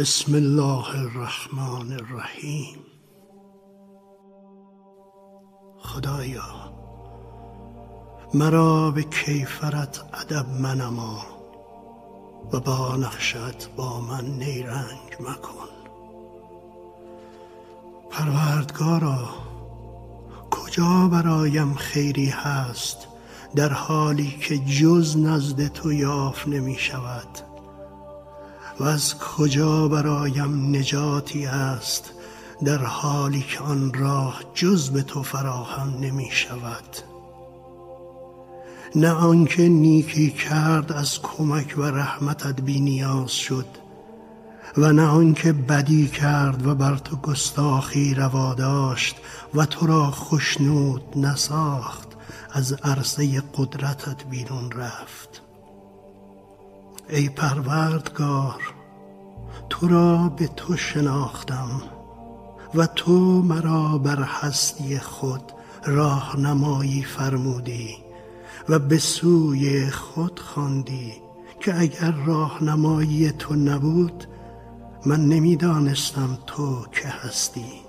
بسم الله الرحمن الرحیم. خدایا مرا به کیفرت ادب منما و با نقشت با من نیرنگ مکن. پروردگارا کجا برایم خیری هست در حالی که جز نزد تو یافت نمی شود و از کجا برایم نجاتی است در حالی که آن راه جز به تو فراهم نمی شود؟ نه آنکه نیکی کرد از کمک و رحمتت بی نیاز شد و نه آنکه بدی کرد و بر تو گستاخی روا داشت و تو را خشنود نساخت از عرصه قدرتت بیرون رفت. ای پروردگار تو را به تو شناختم و تو مرا بر هستی خود راهنمایی فرمودی و به سوی خود خواندی که اگر راهنمایی تو نبود من نمی‌دانستم تو که هستی.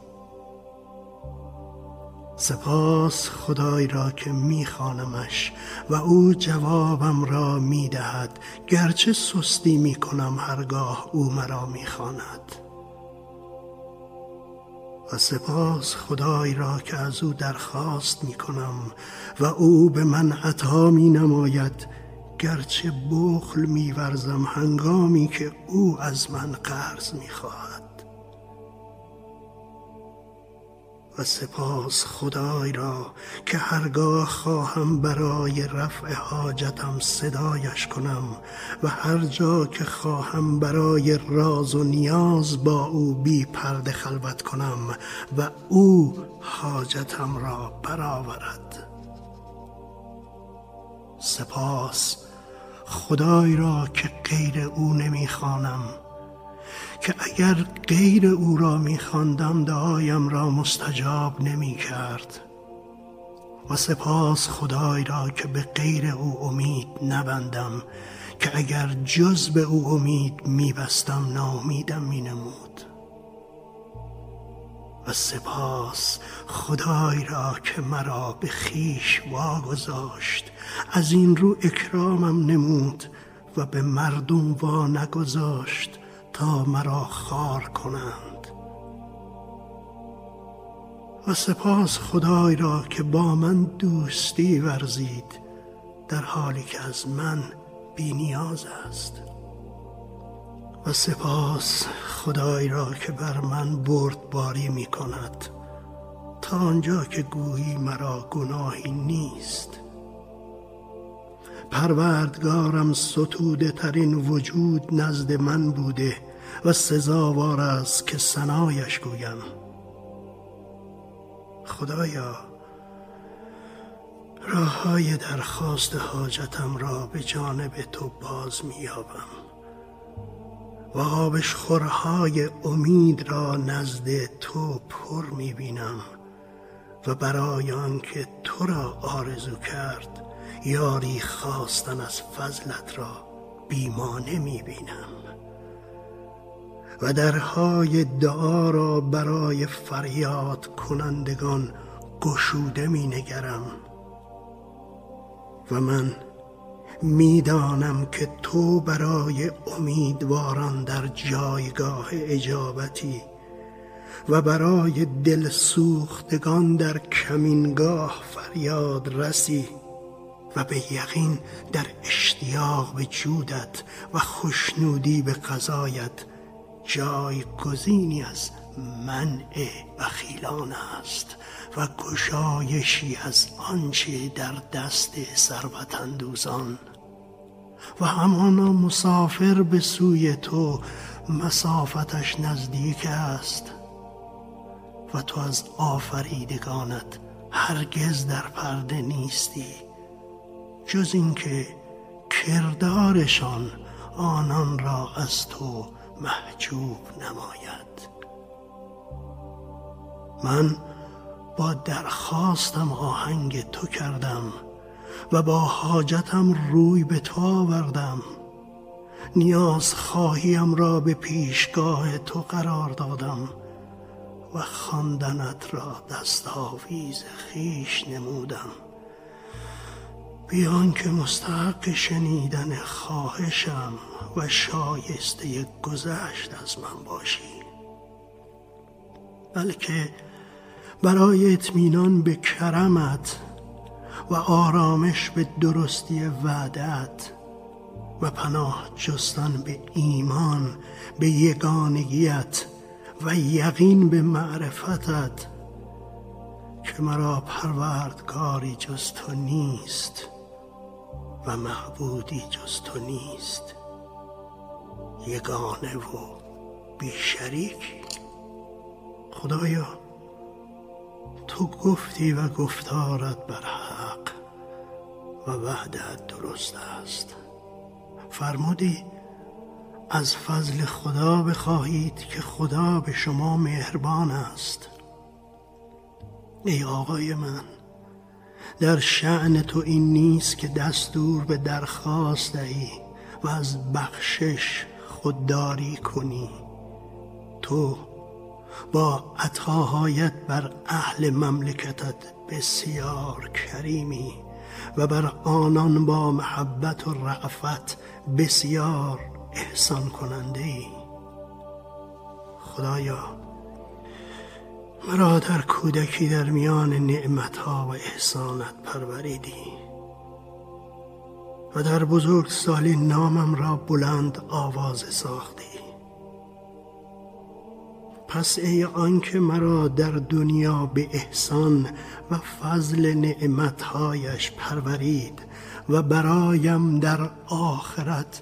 سپاس خدای را که میخوانمش و او جوابم را می‌دهد. گرچه سستی می‌کنم هرگاه او مرا می‌خواند. و سپاس خدای را که از او درخواست می‌کنم و او به من عطا می نماید گرچه بخل میورزم هنگامی که او از من قرض می‌خواهد. و سپاس خدای را که هرگاه خواهم برای رفع حاجتم صدایش کنم و هر جا که خواهم برای راز و نیاز با او بی پرده خلوت کنم و او حاجتم را برآورد. سپاس خدای را که غیر او نمی‌خوانم که اگر غیر او را میخواندم دعایم را مستجاب نمی کرد و سپاس خدای را که به غیر او امید نبندم که اگر جز به او امید میبستم ناامیدم مینمود. و سپاس خدای را که مرا به خیش واگذاشت از این رو اکرامم نمود و به مردم وا نگذاشت. تا مرا خار کنند. و سپاس خدای را که با من دوستی ورزید در حالی که از من بی نیاز است. و سپاس خدای را که بر من بردباری می کند تا آنجا که گویی مرا گناهی نیست. پروردگارم ستوده ترین وجود نزد من بوده و سزاوار است که سنایش گویم. خدایا راه های درخواست حاجتم را به جانب تو باز میابم و آبش خورهای امید را نزد تو پر می‌بینم و برای آنکه تو را آرزو کرد یاری خواستن از فضلت را بیمانه می‌بینم و درهای دعا را برای فریاد کنندگان گشوده می نگرم و من می‌دانم که تو برای امیدواران در جایگاه اجابتی و برای دل سوختگان در کمینگاه فریاد رسی. و به یقین در اشتیاق به جودت و خوشنودی به قضایت جایگزینی از منع بخیلان است و گشایشی از آنچه در دست ثروتاندوزان و همانا مسافر به سوی تو مسافتش نزدیک است و تو از آفریدگانت هرگز در پرده نیستی. جز اینکه کردارشان آنان را از تو محجوب نماید. من با درخواستم آهنگ تو کردم و با حاجتم روی به تو آوردم. نیاز خواهیم را به پیشگاه تو قرار دادم و خواندنت را دستاویز خیش نمودم. بیان که مستحق شنیدن خواهشم و شایسته گذشت از من باشی. بلکه برای اطمینان به کرمت و آرامش به درستی وعدت و پناه جستن به ایمان به یگانگیت و یقین به معرفتت که مرا پروردگاری جز تو نیست. و معبودی جز تو نیست. یگانه و بیشریکی خدایا تو گفتی و گفتارت بر حق و وعدت درست است. فرمودی از فضل خدا بخواهید که خدا به شما مهربان است. ای آقای من در شعن تو این نیست که دستور به درخواست دهی و از بخشش خودداری کنی. تو با عطاهایت بر اهل مملکتت بسیار کریمی و بر آنان با محبت و رعفت بسیار احسان کننده ای خدایا مرا در کودکی در میان نعمتها و احسانت پروریدی و در بزرگ سالی نامم را بلند آواز ساختی. پس ای آنکه مرا در دنیا به احسان و فضل نعمتهایش پرورید و برایم در آخرت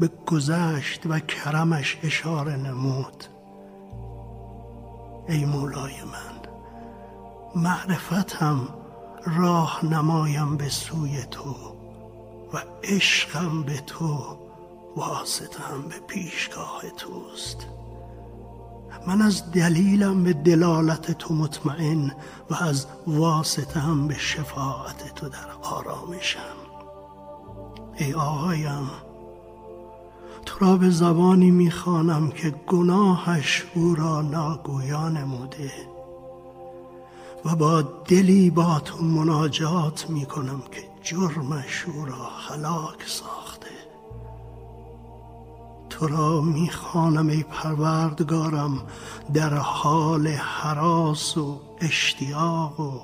به گذشت و کرمش اشاره نمود ای مولای من. معرفتم راه نمایم به سوی تو و عشقم به تو واسطم به پیشگاه توست. من از دلیلم به دلالت تو مطمئن و از واسطم به شفاعت تو در آرامشم. ای آقایم تو را به زبانی می‌خوانم که گناهش او را ناگویا نموده و با دلی با تو مناجات می‌کنم که جرمش او را خلاک ساخته. تو را می‌خوانم ای پروردگارم در حال حراس و اشتیاق و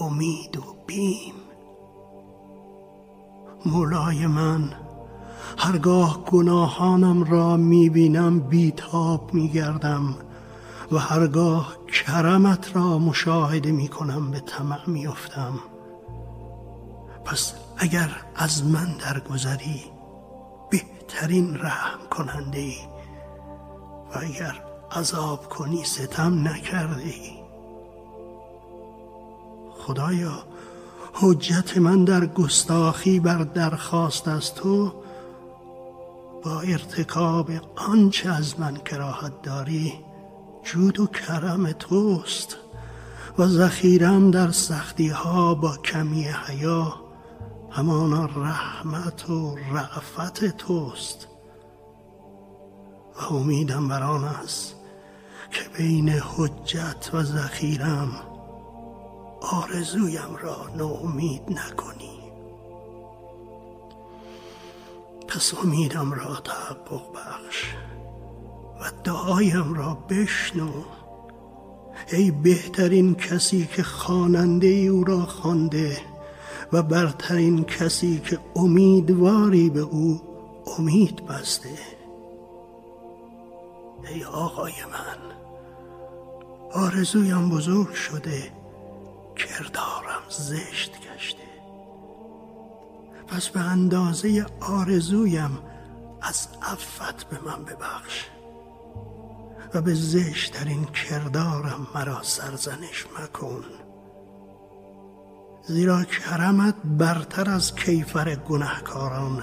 امید و بیم. مولای من هرگاه گناهانم را می‌بینم بیتاب میگردم و هرگاه کرمت را مشاهده می‌کنم به طمع میافتم. پس اگر از من درگذری بهترین رحم کننده ای و اگر عذاب کنی ستم نکرده ای خدایا حجت من در گستاخی بر درخواست از تو با ارتکاب آنچه از من کراهت داری جود و کرم توست. و ذخیرم در سختی ها با کمی حیا همانا رحمت و رعفت توست. و امیدم بر آن است که بین حجت و ذخیرم آرزویم را ناامید نکنی. پس امیدم را تحقق بخش و دعایم را بشنو. ای بهترین کسی که خواننده او را خوانده و برترین کسی که امیدواری به او امید بسته. ای آقای من آرزویم بزرگ شده کردارم زشت گشته. پس به اندازه آرزویم از عفت به من ببخش و به زشترین کردارم مرا سرزنش مکن. زیرا کرمت برتر از کیفر گنهکاران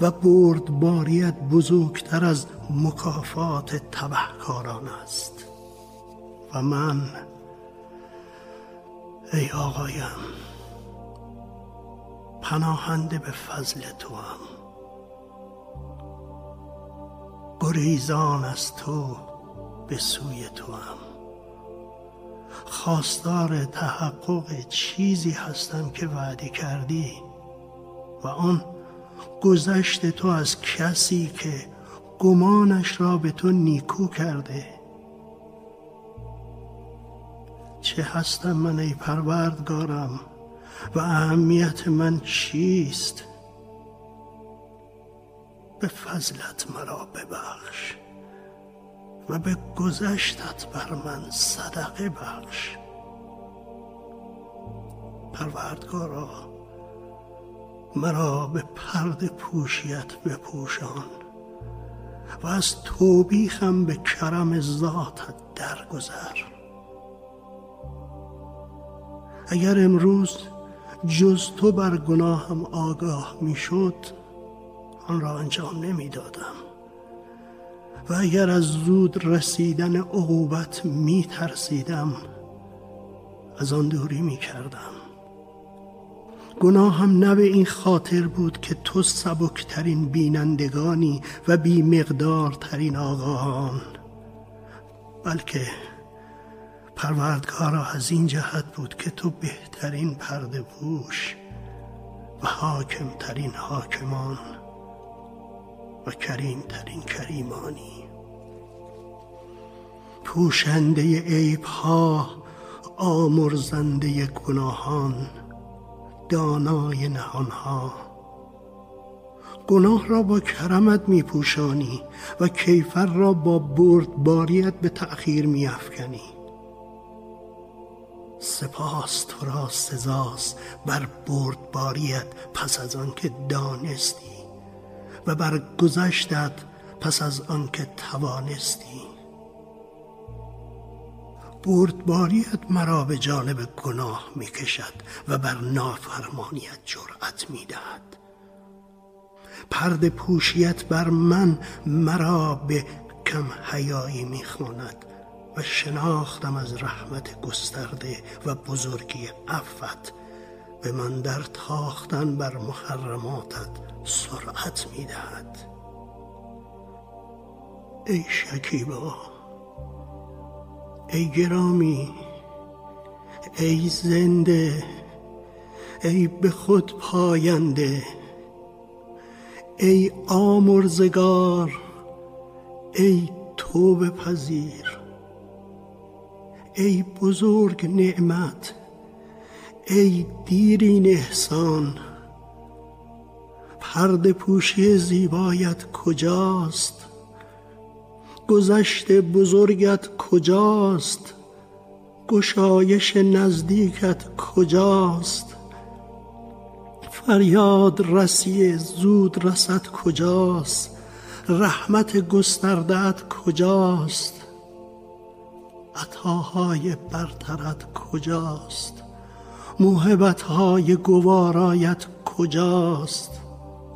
و بردباریت بزرگتر از مکافات تبهکاران است. و من ای آقایم پناهنده به فضل تو هم. گریزان از تو به سوی تو هم. خواستار تحقق چیزی هستم که وعده کردی و آن گذشت تو از کسی که گمانش را به تو نیکو کرده. چه هستم من ای پروردگارم؟ و اهمیت من چیست؟ به فضلت مرا ببخش و به گذشتت بر من صدقه بخش. پروردگارا مرا به پرد پوشیت بپوشان و از توبیخم به کرم ذاتت درگذر. اگر امروز جز تو بر گناهم آگاه می‌شد آن را انجام نمی‌دادم. و اگر از زود رسیدن عقوبت می ترسیدم از آن دوری می کردم گناهم نه به این خاطر بود که تو سبکترین بینندگانی و بی مقدارترین آقاهان بلکه پروردگارا از این جهت بود که تو بهترین پرده پوش و حاکمترین حاکمان و کریمترین کریمانی پوشنده عیب ها آمرزنده گناهان دانای نهان ها گناه را با کرمت می پوشانی و کیفر را با بردباریت به تأخیر می افکنی. سپاس تو را سزاست بر بردباریت پس از آن که دانستی و بر گذشتت پس از آن که توانستی. بردباریت مرا به جانب گناه می کشد و بر نافرمانیت جرأت می دهد پرد پوشیت بر من مرا به کم حیایی می خواند و شناختم از رحمت گسترده و بزرگی عفت. به من در تاختن بر محرماتت سرعت می دهد ای شکیبا ای گرامی ای زنده ای به خود پاینده ای آمرزگار ای توبه پذیر. ای بزرگ نعمت ای دیرین احسان پرد پوشی زیبایت کجاست؟ گذشت بزرگت کجاست؟ گشایش نزدیکت کجاست؟ فریاد رسی زود رسد کجاست؟ رحمت گستردت کجاست؟ عطاهای برترت کجاست؟ موهبتهای گوارایت کجاست؟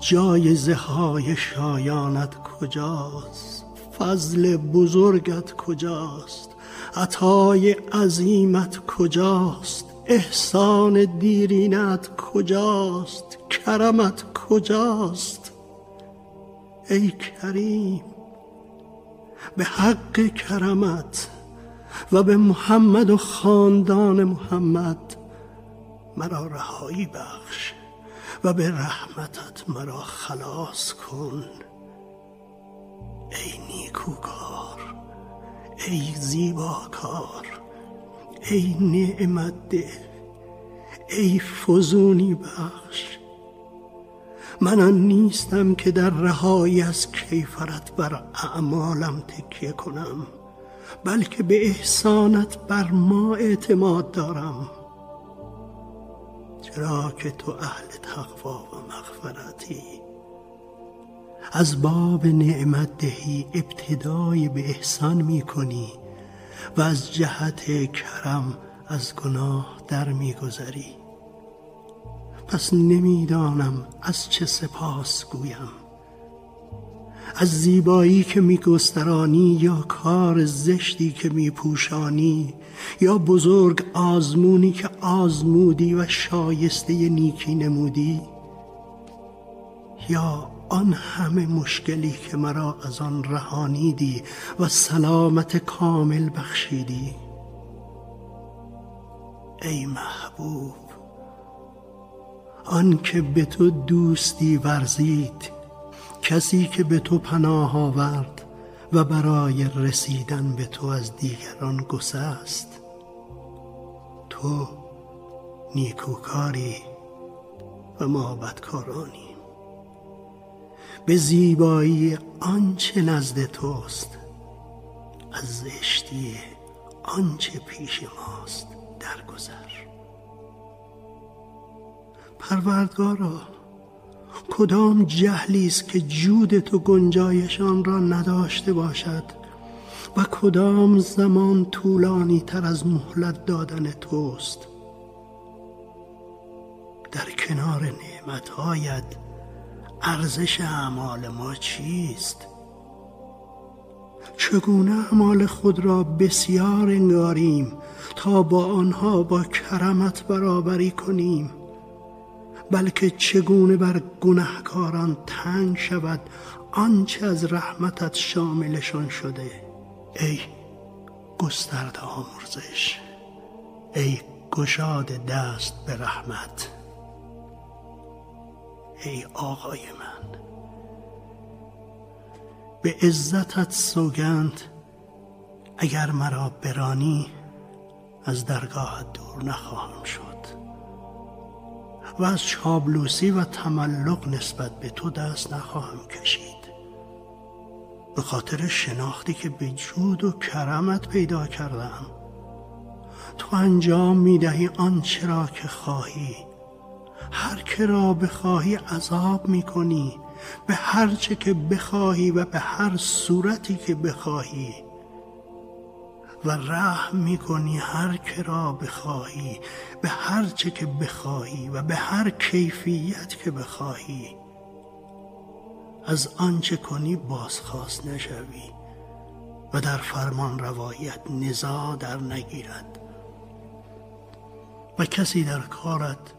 جایزه های شایانت کجاست؟ فضل بزرگت کجاست؟ عطای عظیمت کجاست؟ احسان دیرینت کجاست؟ کرمت کجاست؟ ای کریم به حق کرمت و به محمد و خاندان محمد مرا رهایی بخش و به رحمتت مرا خلاص کن ای نیکوکار ای زیباکار ای نعمت ده ای فزونی بخش. من آن نیستم که در رهایی از کیفرت بر اعمالم تکیه کنم. بلکه به احسانت بر ما اعتماد دارم. چرا که تو اهل تقوا و مغفرتی؟ از باب نعمت دهی ابتدای به احسان می کنی و از جهت کرم از گناه در می گذری پس نمی‌دانم از چه سپاس گویم. از زیبایی که میگسترانی یا کار زشتی که میپوشانی یا بزرگ آزمونی که آزمودی و شایسته نیکی نمودی یا آن همه مشکلی که مرا از آن رهانیدی و سلامت کامل بخشیدی. ای محبوب آن که به تو دوستی ورزید کسی که به تو پناه آورد و برای رسیدن به تو از دیگران گسست تو نیکوکاری و ما به زیبایی آنچه نزد توست از زشتی آنچه پیش ماست درگذر پروردگارا کدام جهلی است که جود تو گنجایشان را نداشته باشد؟ و کدام زمان طولانی تر از مهلت دادن توست؟ در کنار نعمتهایت ارزش اعمال ما چیست؟ چگونه اعمال خود را بسیار انگاریم تا با آنها با کرمت برابری کنیم؟ بلکه چگونه بر گنهکاران تنگ شود آنچه از رحمتت شاملشان شده. ای گسترده آمرزش ای گشاد دست به رحمت. ای آقای من به عزتت سوگند اگر مرا برانی از درگاهت دور نخواهم شد. و از چابلوسی و تملق نسبت به تو دست نخواهم کشید. به خاطر شناختی که به جود و کرمت پیدا کردم. تو انجام می‌دهی آنچه را که خواهی. هر که را بخواهی عذاب می‌کنی. به هر چه که بخواهی و به هر صورتی که بخواهی. و رحم می‌کنی هر که را بخواهی به هر چه که بخواهی و به هر کیفیت که بخواهی. از آنچه کنی بازخواست نشوی و در فرمان روایت نزا در نگیرد و کسی در کارت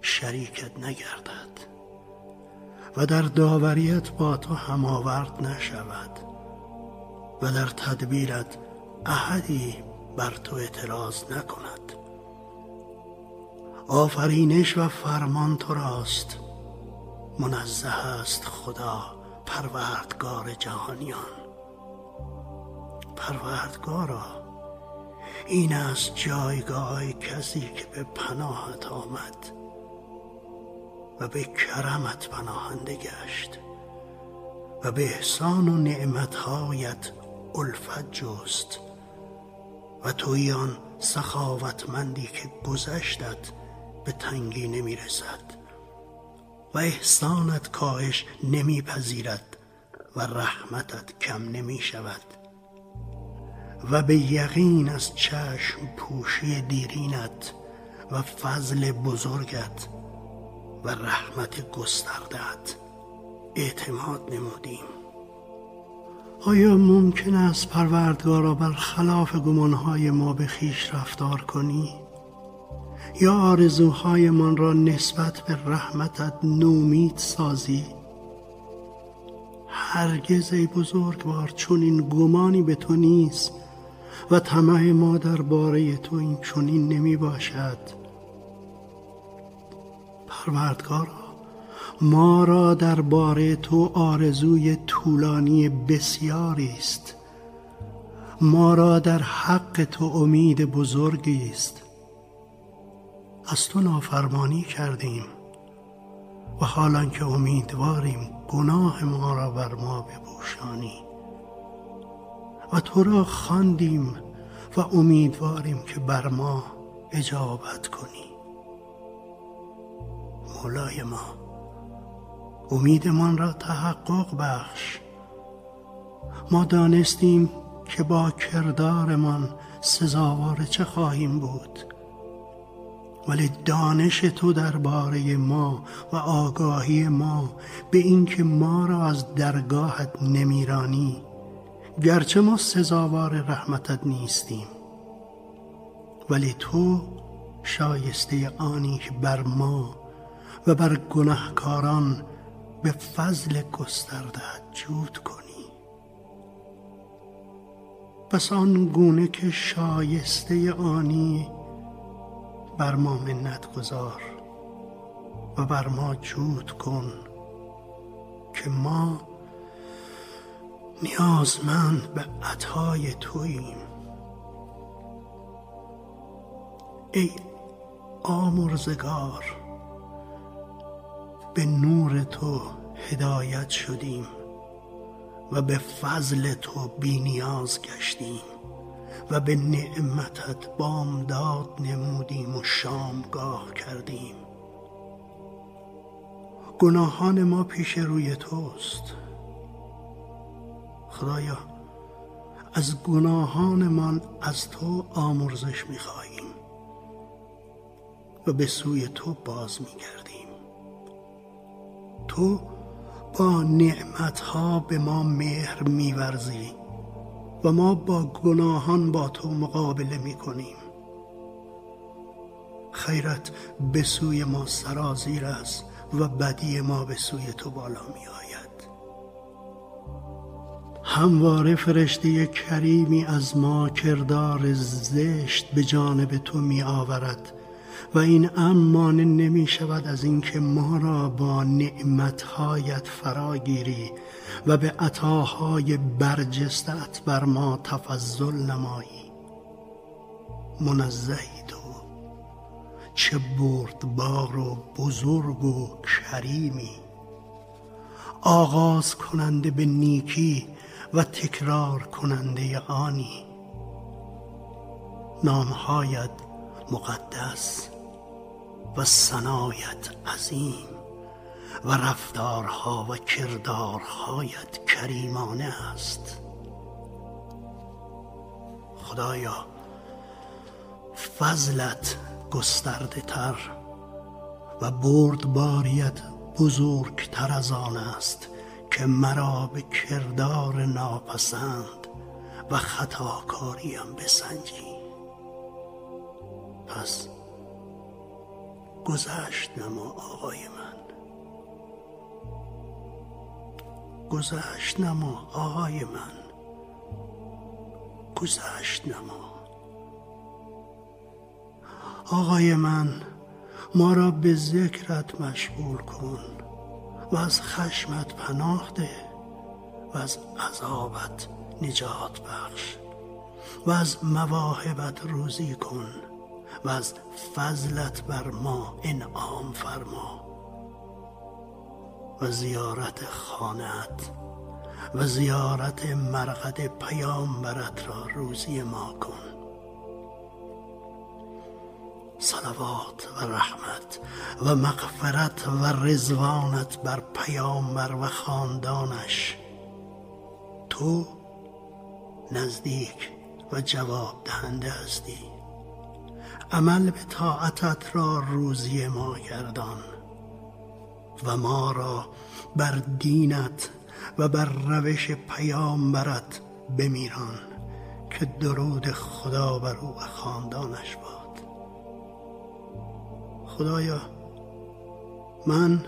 شریکت نگردد و در داوریت با تو هماورد نشود و در تدبیرت احدی بر تو اعتراض نکند. آفرینش و فرمان تو راست. منزه است خدا پروردگار جهانیان. پروردگارا این است جایگاه کسی که به پناهت آمد و به کرمت پناهنده گشت و به احسان و نعمتهایت الفت جست. و توی آن سخاوتمندی که گذشتت به تنگی نمی‌رسد و احسانت کاهش نمیپذیرد و رحمتت کم نمی شود و به یقین از چشم پوشی دیرینت و فضل بزرگت و رحمت گستردت اعتماد نمودیم. آیا ممکن است پروردگارا بر خلاف گمانهای ما به خیش رفتار کنی؟ یا آرزوهایمان را نسبت به رحمتت نومید سازی؟ هرگز ای بزرگوار چون این گمانی به تو نیست و طمع ما در باره تو این چنین نمی باشد پروردگارا ما را درباره تو آرزوی طولانی بسیاری است. ما را در حق تو امید بزرگی است. از تو نافرمانی کردیم و حالا که امیدواریم گناه ما را بر ما بپوشانی. و تو را خواندیم و امیدواریم که بر ما اجابت کنی. مولای ما امیدمان را تحقق بخش. ما دانستیم که با کردارمان سزاوار چه خواهیم بود. ولی دانش تو درباره ما و آگاهی ما به اینکه ما را از درگاهت نمیرانی گرچه ما سزاوار رحمتت نیستیم. ولی تو شایسته آنی که بر ما و بر گناهکاران به فضل گسترده جود کنی. پس آن گونه که شایسته آنی بر ما منت گذار و بر ما جود کن که ما نیازمند به عطای توییم. ای آمرزگار به نور تو هدایت شدیم و به فضل تو بینیاز گشتیم و به نعمتت بامداد نمودیم و شامگاه کردیم. گناهان ما پیش روی توست. خدایا از گناهانمان از تو آمرزش می‌خواهیم و به سوی تو باز میگردیم. تو با نعمتها به ما مهر میورزی و ما با گناهان با تو مقابله می‌کنیم. خیرت به سوی ما سرازیر است و بدی ما به سوی تو بالا می آید همواره فرشته کریمی از ما کردار زشت به جانب تو می آورد و این امان نمی شود از اینکه ما را با نعمتهایت فراگیری و به عطاهای برجستت بر ما تفضل نمایی. منزهی تو. چه بردبار و بزرگ و کریمی. آغاز کننده به نیکی و تکرار کننده آنی. نامهایت مقدس. و سنایت عظیم و رفتارها و کردارهایت کریمانه است. خدایا فضلت گسترده تر و بردباریت بزرگتر از آن است که مرا به کردار ناپسند و خطاکاریم بسنجی. پس گذشت نما آقای من. گذشت نما آقای من. گذشت نما. آقای من ما را به ذکرت مشغول کن و از خشمت پناه ده و از عذابت نجات بخش و از مواهبت روزی کن. و از فضلت بر ما انعام فرما و زیارت خانت و زیارت مرقد پیامبرت را روزی ما کن. صلوات و رحمت و مغفرت و رزوانت بر پیامبر و خاندانش. تو نزدیک و جواب دهنده هستی. عمل به طاعتت را روزی ما گردان و ما را بر دینت و بر روش پیامبرت بمیران که درود خدا بر او و خاندانش باد. خدایا من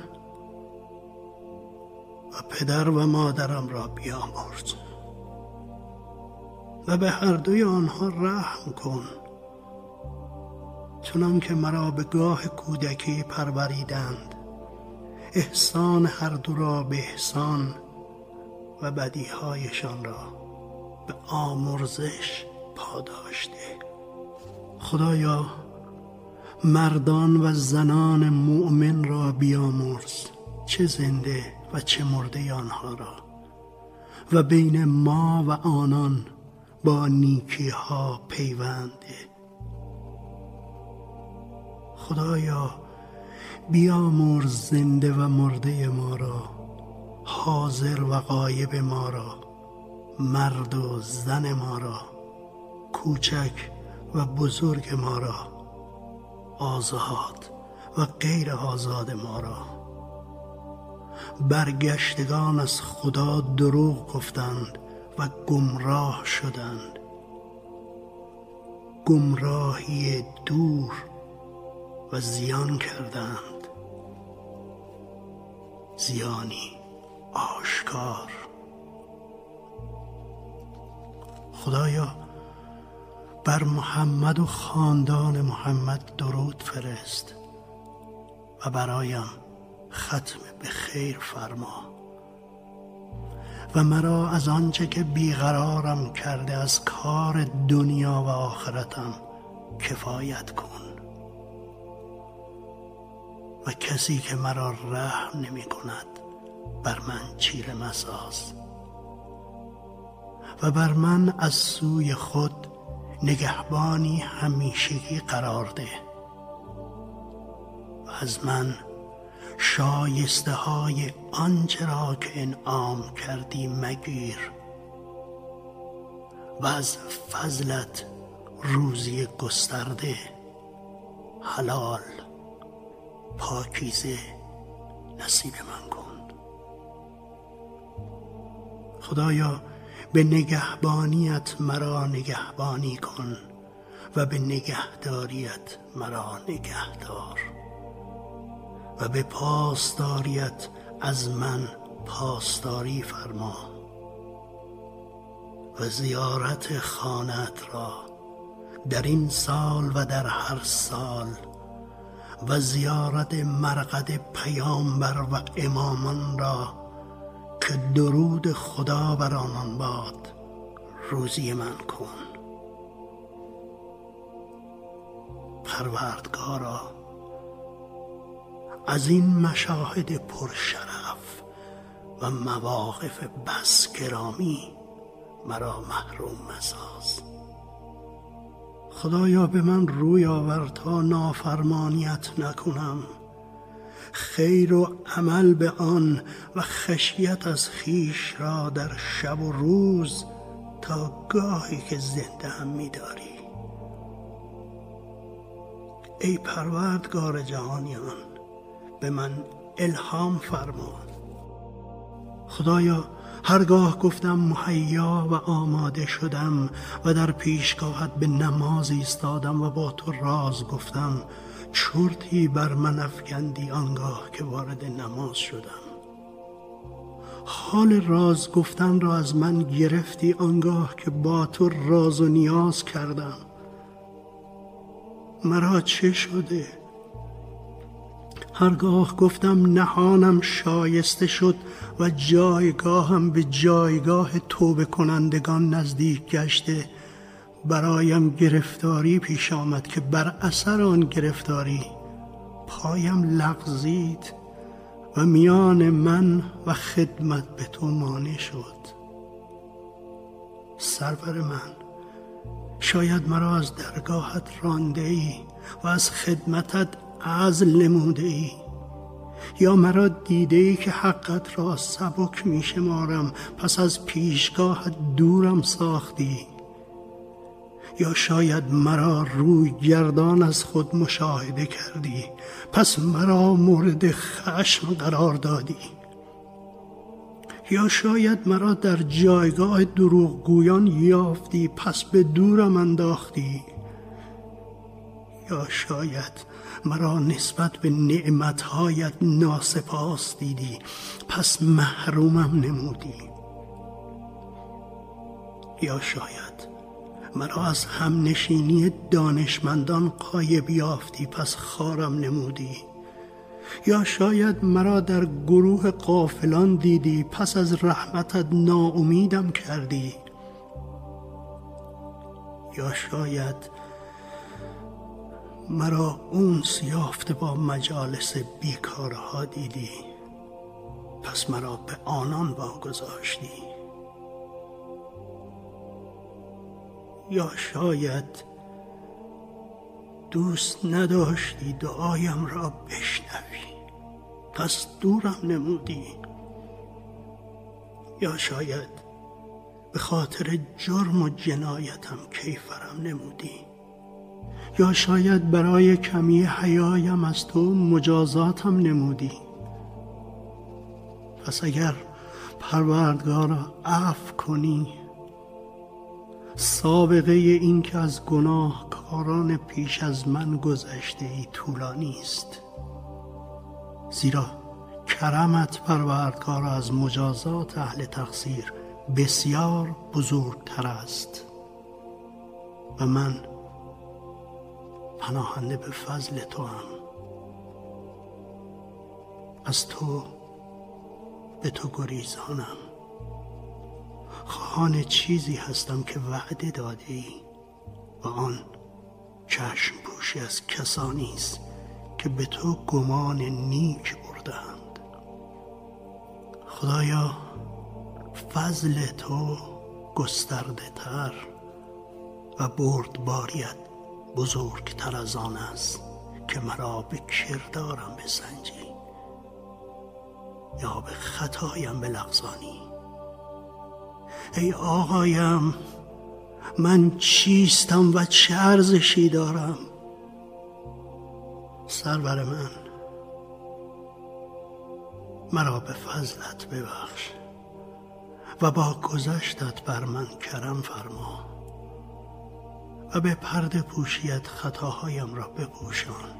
و پدر و مادرم را بیامرز و به هر دوی آنها رحم کن چنان که مرا به گاه کودکی پروریدند. احسان هر دو را به احسان و بدیهایشان را به آمرزش پاداشته. خدایا مردان و زنان مؤمن را بیامرز چه زنده و چه مرده آنها را و بین ما و آنان با نیکی ها پیونده خدایا بیامرز زنده و مرده ما را حاضر و غایب ما را مرد و زن ما را کوچک و بزرگ ما را آزاد و غیر آزاد ما را. برگشتگان از خدا دروغ گفتند و گمراه شدند. گمراهی دور و زیان کردند. زیانی آشکار. خدایا بر محمد و خاندان محمد درود فرست و برایم ختم به خیر فرما. و مرا از آنچه که بیقرارم کرده از کار دنیا و آخرتم کفایت کن. و کسی که مرا رحم نمی کند بر من چیره مساز. و بر من از سوی خود نگهبانی همیشگی قرار ده. و از من شایسته های آنچه را که انعام کردی مگیر. و از فضلت روزی گسترده حلال. پاکیزه نصیب من کن خدایا به نگهبانیت مرا نگهبانی کن و به نگهداریت مرا نگهدار و به پاسداریت از من پاسداری فرما و زیارت خانت را در این سال و در هر سال و زیارت مرقد پیامبر و امامان را که درود خدا بر آنان باد روزی من کن. پروردگارا از این مشاهد پرشرف و مواقف بس گرامی مرا محروم مساز. خدایا به من روی آور تا نافرمانیت نکنم. خیر و عمل به آن و خشیت از خیش را در شب و روز تا گاهی که زنده هم میداری. ای پروردگار جهانیان به من الهام فرما. خدایا هرگاه گفتم مهیا و آماده شدم و در پیشگاهت به نماز ایستادم و با تو راز گفتم چرتی بر من افکندی آنگاه که وارد نماز شدم. حال راز گفتن را از من گرفتی آنگاه که با تو راز و نیاز کردم. مرا چه شده؟ هرگاه گفتم نهانم شایسته شد و جایگاهم به جایگاه توبه کنندگان نزدیک گشته. برایم گرفتاری پیش آمد که بر اثر آن گرفتاری پایم لغزید و میان من و خدمت به تو مانع شد. سرور من شاید مرا از درگاهت رانده ای و از خدمتت عزل نموده ای یا مرا دیده ای که حقت را سبک می شمارم پس از پیشگاهت دورم ساختی. یا شاید مرا روی گردان از خود مشاهده کردی پس مرا مورد خشم قرار دادی. یا شاید مرا در جایگاه دروغگویان یافتی پس به دورم انداختی. یا شاید مرا نسبت به نعمتهایت ناسپاس دیدی. پس محرومم نمودی. یا شاید مرا از همنشینی دانشمندان قایب یافتی پس خارم نمودی. یا شاید مرا در گروه قافلان دیدی پس از رحمتت ناامیدم کردی. یا شاید مرا اون یافته با مجالس بیکارها دیدی. پس مرا به آنان واگذاشتی. یا شاید دوست نداشتی دعایم را بشنوی. پس دورم نمودی. یا شاید به خاطر جرم و جنایتم کیفرم نمودی. یا شاید برای کمی حیایم از تو مجازاتم نمودی؟ پس اگر پروردگارا عفو کنی سابقه این که از گناه کاران پیش از من گذشته ای طولانی است زیرا کرمت پروردگار از مجازات اهل تقصیر بسیار بزرگتر است. و من پناهنده به فضل تو هم. از تو به تو گریزانم. خواهان چیزی هستم که وعده داده ای و آن چشم پوشی از کسانی است که به تو گمان نیک بردند خدایا فضل تو گسترده تر و بردباریت بزرگتر از آن است که مرا به کردارم بسنجی یا به خطایم بلغزانی. ای آقایم من چیستم و چه ارزشی دارم؟ سرور من مرا به فضلت ببخش و با گذشتت بر من کرم فرما. و به پرده پوشیت خطاهایم را بپوشان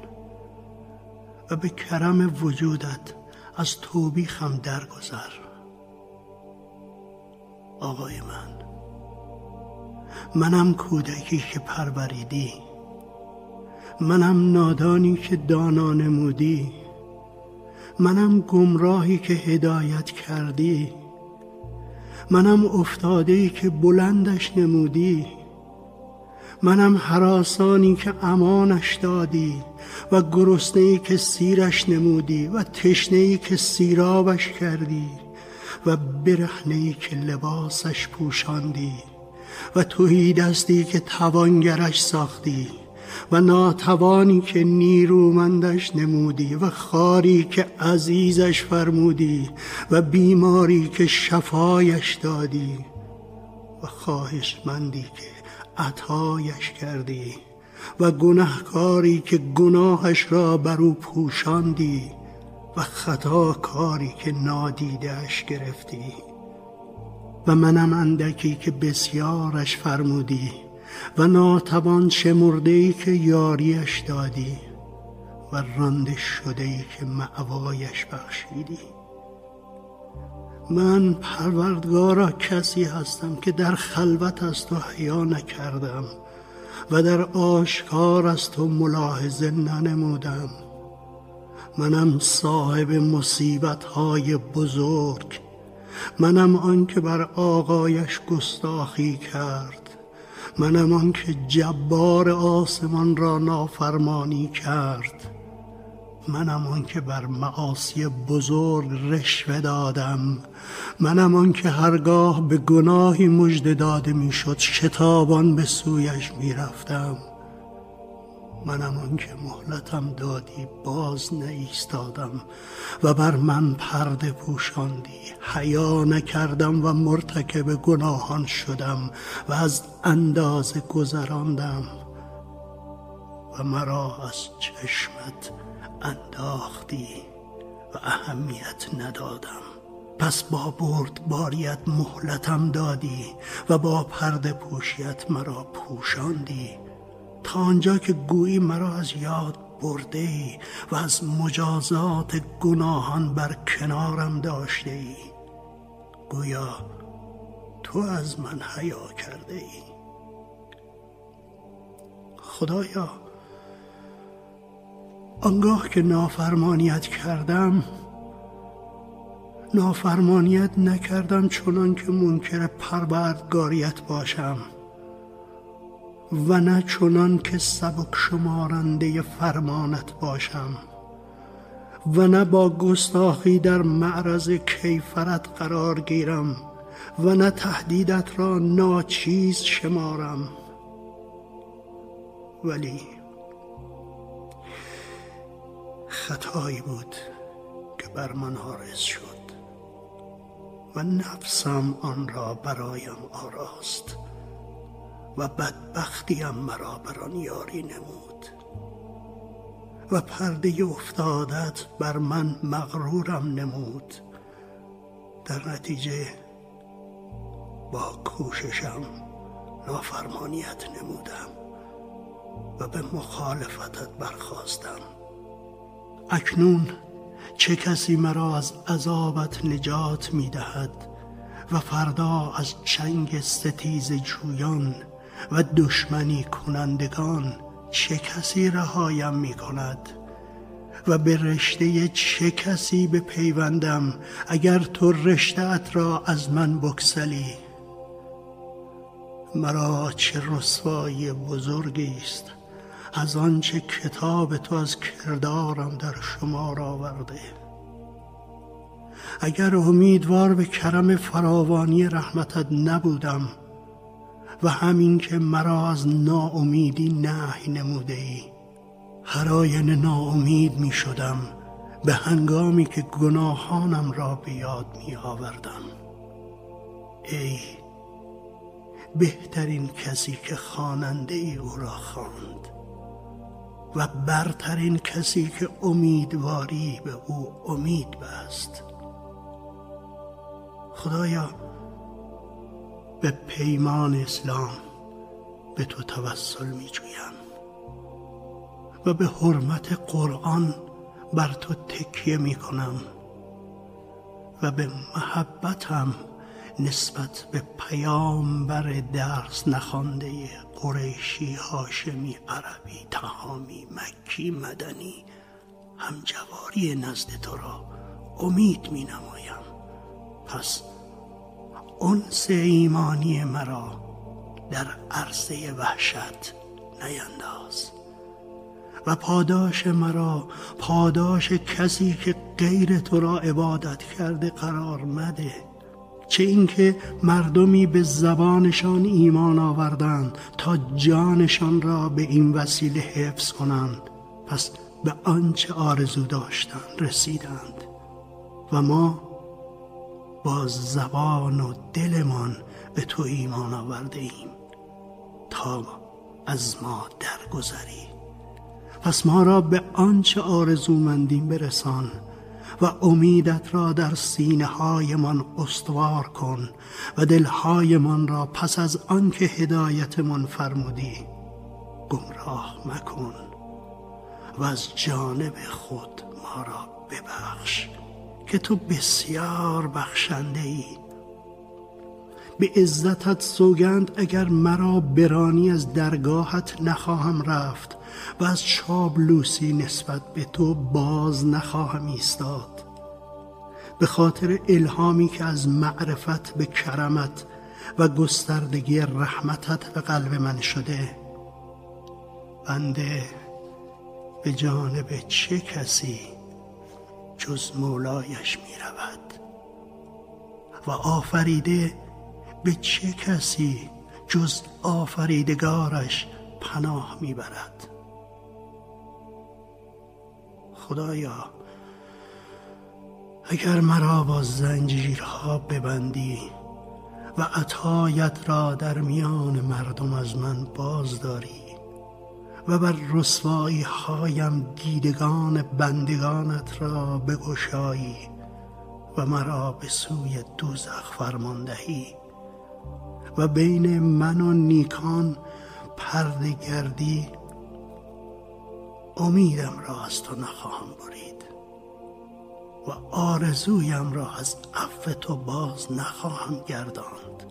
و به کرم وجودت از توبیخم درگذر. آقای من منم کودکی که پروریدی منم نادانی که دانا نمودی منم گمراهی که هدایت کردی منم افتاده که بلندش نمودی. منم حراسانی که امانش دادی و گرسنه که سیرش نمودی و تشنه که سیرابش کردی و برهنه که لباسش پوشاندی و توهی دستی که توانگرش ساختی و ناتوانی که نیرومندش نمودی و خاری که عزیزش فرمودی و بیماری که شفایش دادی و خواهشمندی که عطایش کردی و گناهکاری که گناهش را بر او پوشاندی و خطا کاری که نادیدهش گرفتی. و منم اندکی که بسیارش فرمودی و ناتوان شمرده ای که یاریش دادی و رانده شده ای که معوایش بخشیدی. من پروردگارا کسی هستم که در خلوت از تو حیا نکردم و در آشکار از تو ملاحظه ننمودم. منم صاحب مصیبت های بزرگ. منم آن که بر آقایش گستاخی کرد. منم آن که جبار آسمان را نافرمانی کرد. منم آن که بر معاصی بزرگ رشوه دادم. منم آن که هرگاه به گناهی مژده داده می‌شد شتابان به سویش می‌رفتم. منم آن که مهلتم دادی باز نایستادم و بر من پرده پوشاندی. حیا نکردم و مرتکب گناهان شدم و از اندازه گذراندم. و مرا از چشمت انداختی و اهمیت ندادم. پس با برد باریت مهلتم دادی و با پرده پوشیت مرا پوشاندی. تا آنجا که گویی مرا از یاد برده ای و از مجازات گناهان بر کنارم داشته ای گویا تو از من حیا کرده ای خدایا آنگاه که نافرمانیت کردم نافرمانیت نکردم چنان که منکر پروردگاریت باشم و نه چنان که سبک شمارنده فرمانت باشم و نه با گستاخی در معرض کیفرت قرار گیرم و نه تهدیدت را ناچیز شمارم. ولی خطایی بود که بر من آرز شد و نفسم آن را برایم آراست و بدبختیم مرا بر آن یاری نمود و پرده افتادت بر من مغرورم نمود در نتیجه با کوششم نافرمانیت نمودم و به مخالفتت برخواستم اکنون چه کسی مرا از عذابت نجات می دهد و فردا از چنگ ستیز جویان و دشمنی کنندگان چه کسی رهایم می کند و به رشته چه کسی به پیوندم اگر تو رشته را از من بکسلی مرا چه رسوایی بزرگی است از آنچه کتاب تو از کردارم در شمار آورده. اگر امیدوار به کرم فراوانی رحمتت نبودم و همین که مرا از ناامیدی نهی نموده ای هر آینه ناامید می شدم به هنگامی که گناهانم را به یاد می آوردم ای بهترین کسی که خواننده ای او را خواند. و برترین کسی که امیدواری به او امید بست. خدایا به پیمان اسلام به تو توسل می جویم و به حرمت قرآن بر تو تکیه می کنم و به محبتم نسبت به پیامبر درس نخوانده قریشی هاشمی عربی تهامی مکی مدنی همجواری نزد تو را امید می نمایم پس انس ایمانی مرا در عرصه وحشت نینداز و پاداش مرا پاداش کسی که غیر تو را عبادت کرده قرار مده. چه اینکه مردمی به زبانشان ایمان آوردند تا جانشان را به این وسیله حفظ کنند. پس به آنچه آرزو داشتند رسیدند. و ما با زبان و دلمان به تو ایمان آورده ایم تا از ما درگذری. پس ما را به آنچه آرزومندیم برسان. و امیدت را در سینه هایمان استوار کن و دلهایمان را پس از آنکه هدایتمان فرمودی گمراه مکن و از جانب خود ما را ببخش که تو بسیار بخشنده ای به عزتت سوگند اگر مرا برانی از درگاهت نخواهم رفت و از چابلوسی نسبت به تو باز نخواهم ایستاد. به خاطر الهامی که از معرفت به کرمت و گستردگی رحمتت به قلب من شده. بنده به جانب چه کسی جز مولایش می رود و آفریده به چه کسی جز آفریدگارش پناه می برد خدایا اگر مرا با زنجیرها ببندی و عطایت را در میان مردم از من باز داری و بر رسوایی هایم دیدگان بندگانت را بگشایی و مرا به سوی دوزخ فرماندهی و بین من و نیکان پرده گردی. امیدم را از تو نخواهم برید و آرزویم را از عفو تو باز نخواهم گرداند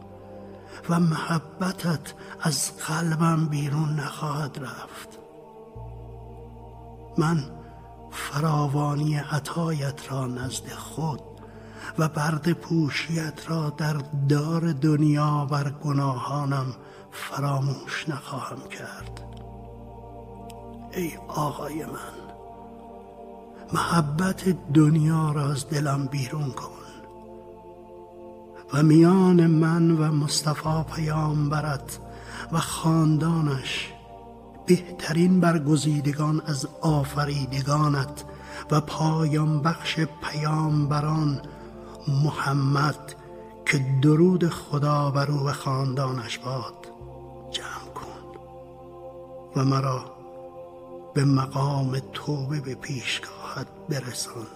و محبتت از قلبم بیرون نخواهد رفت. من فراوانی عطایت را نزد خود و برد پوشیت را در دار دنیا بر گناهانم فراموش نخواهم کرد. ای آقای من محبت دنیا را از دلم بیرون کن و میان من و مصطفی پیامبرت و خاندانش بهترین برگزیدگان از آفریدگانت و پایان بخش پیامبران محمد که درود خدا بر او و خاندانش باد جمع کن و مرا به مقام توبه به پیشگاهت برسان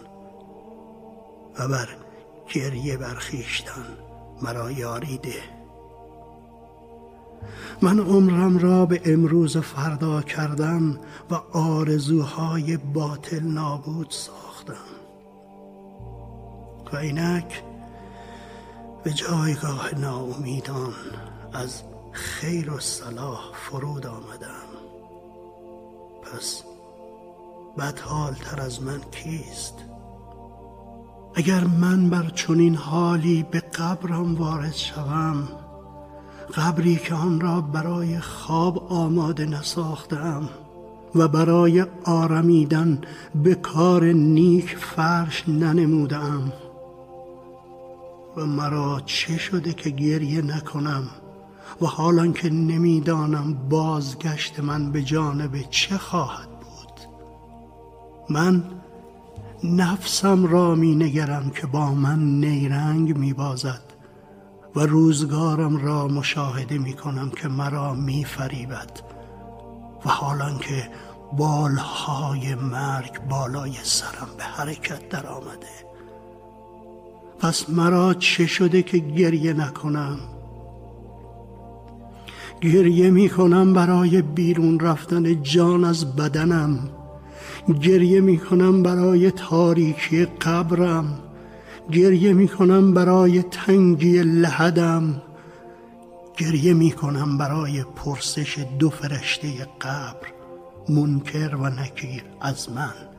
و بر گریه برخیشتن مرا یاری ده. من عمرم را به امروز فردا کردم و آرزوهای باطل نابود ساختم. و اینک به جایگاه ناامیدان از خیر و صلاح فرود آمدم. پس بدحال تر از من کیست؟ اگر من بر چنین حالی به قبرم وارد شوم قبری که آن را برای خواب آماده نساختم و برای آرمیدن به کار نیک فرش ننمودم. و مرا چه شده که گریه نکنم و حالان که نمی‌دانم بازگشت من به جانب چه خواهد بود؟ من نفسم را می نگرم که با من نیرنگ می بازد و روزگارم را مشاهده می کنم که مرا می فریبد و حالان که بالهای مرگ بالای سرم به حرکت در آمده پس مرا چه شده که گریه نکنم؟ گریه می کنم برای بیرون رفتن جان از بدنم. گریه می کنم برای تاریکی قبرم. گریه می کنم برای تنگی لحدم. گریه می کنم برای پرسش دو فرشته قبر منکر و نکیر از من.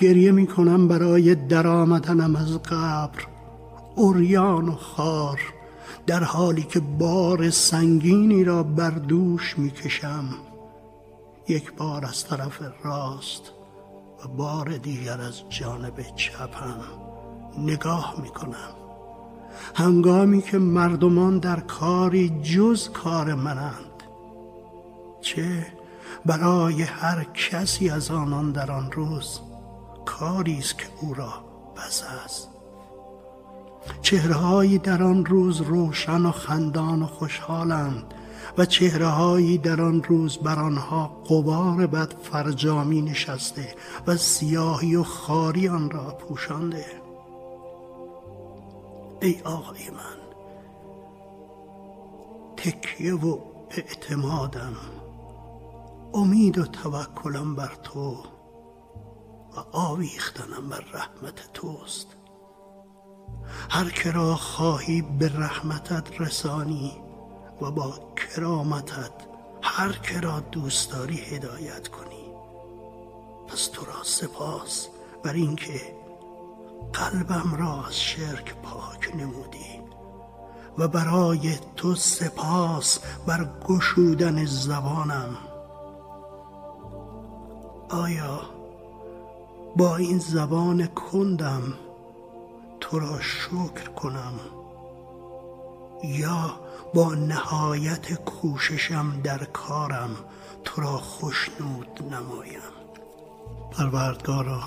گریه می کنم برای درآمدنم از قبر. اوریان و خار در حالی که بار سنگینی را بر دوش می کشم یک بار از طرف راست و بار دیگر از جانب چپم نگاه می کنم هنگامی که مردمان در کاری جز کار منند چه برای هر کسی از آنان در آن روز کاری است که او را بس است چهرههایی در آن روز روشن و خندان و خوشحالند و چهرههایی در آن روز بر آنها قبار بد فرجامی نشسته و سیاهی و خاری آن را پوشانده. ای آقای من تکیه و اعتمادم امید و توکلم بر تو. و آویختنم بر رحمت توست. هر که را خواهی به رحمتت رسانی و با کرامتت هر که را دوست داری هدایت کنی. پس تو را سپاس بر اینکه قلبم را از شرک پاک نمودی و برای تو سپاس بر گشودن زبانم. آیا با این زبان کندم تو را شکر کنم. یا با نهایت کوششم در کارم تو را خوشنود نمایم. پروردگارا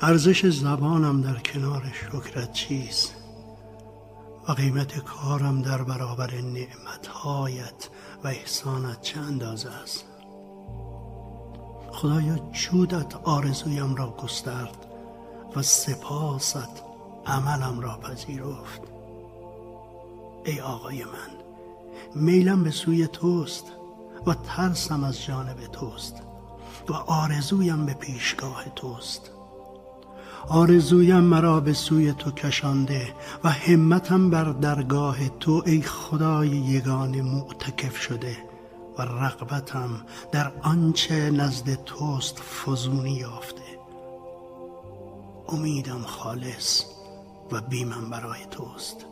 ارزش زبانم در کنار شکرت چیست؟ و قیمت کارم در برابر نعمتهایت و احسانت چه اندازه است؟ خدایا جودت آرزویم را گسترد و سپاست عملم را پذیرفت. ای آقای من میلم به سوی توست و ترسم از جانب توست و آرزویم به پیشگاه توست. آرزویم مرا به سوی تو کشانده و همتم بر درگاه تو ای خدای یگان معتکف شده. و رغبتم در آنچه نزد توست فزونی یافته. امیدم خالص و بیمم برای توست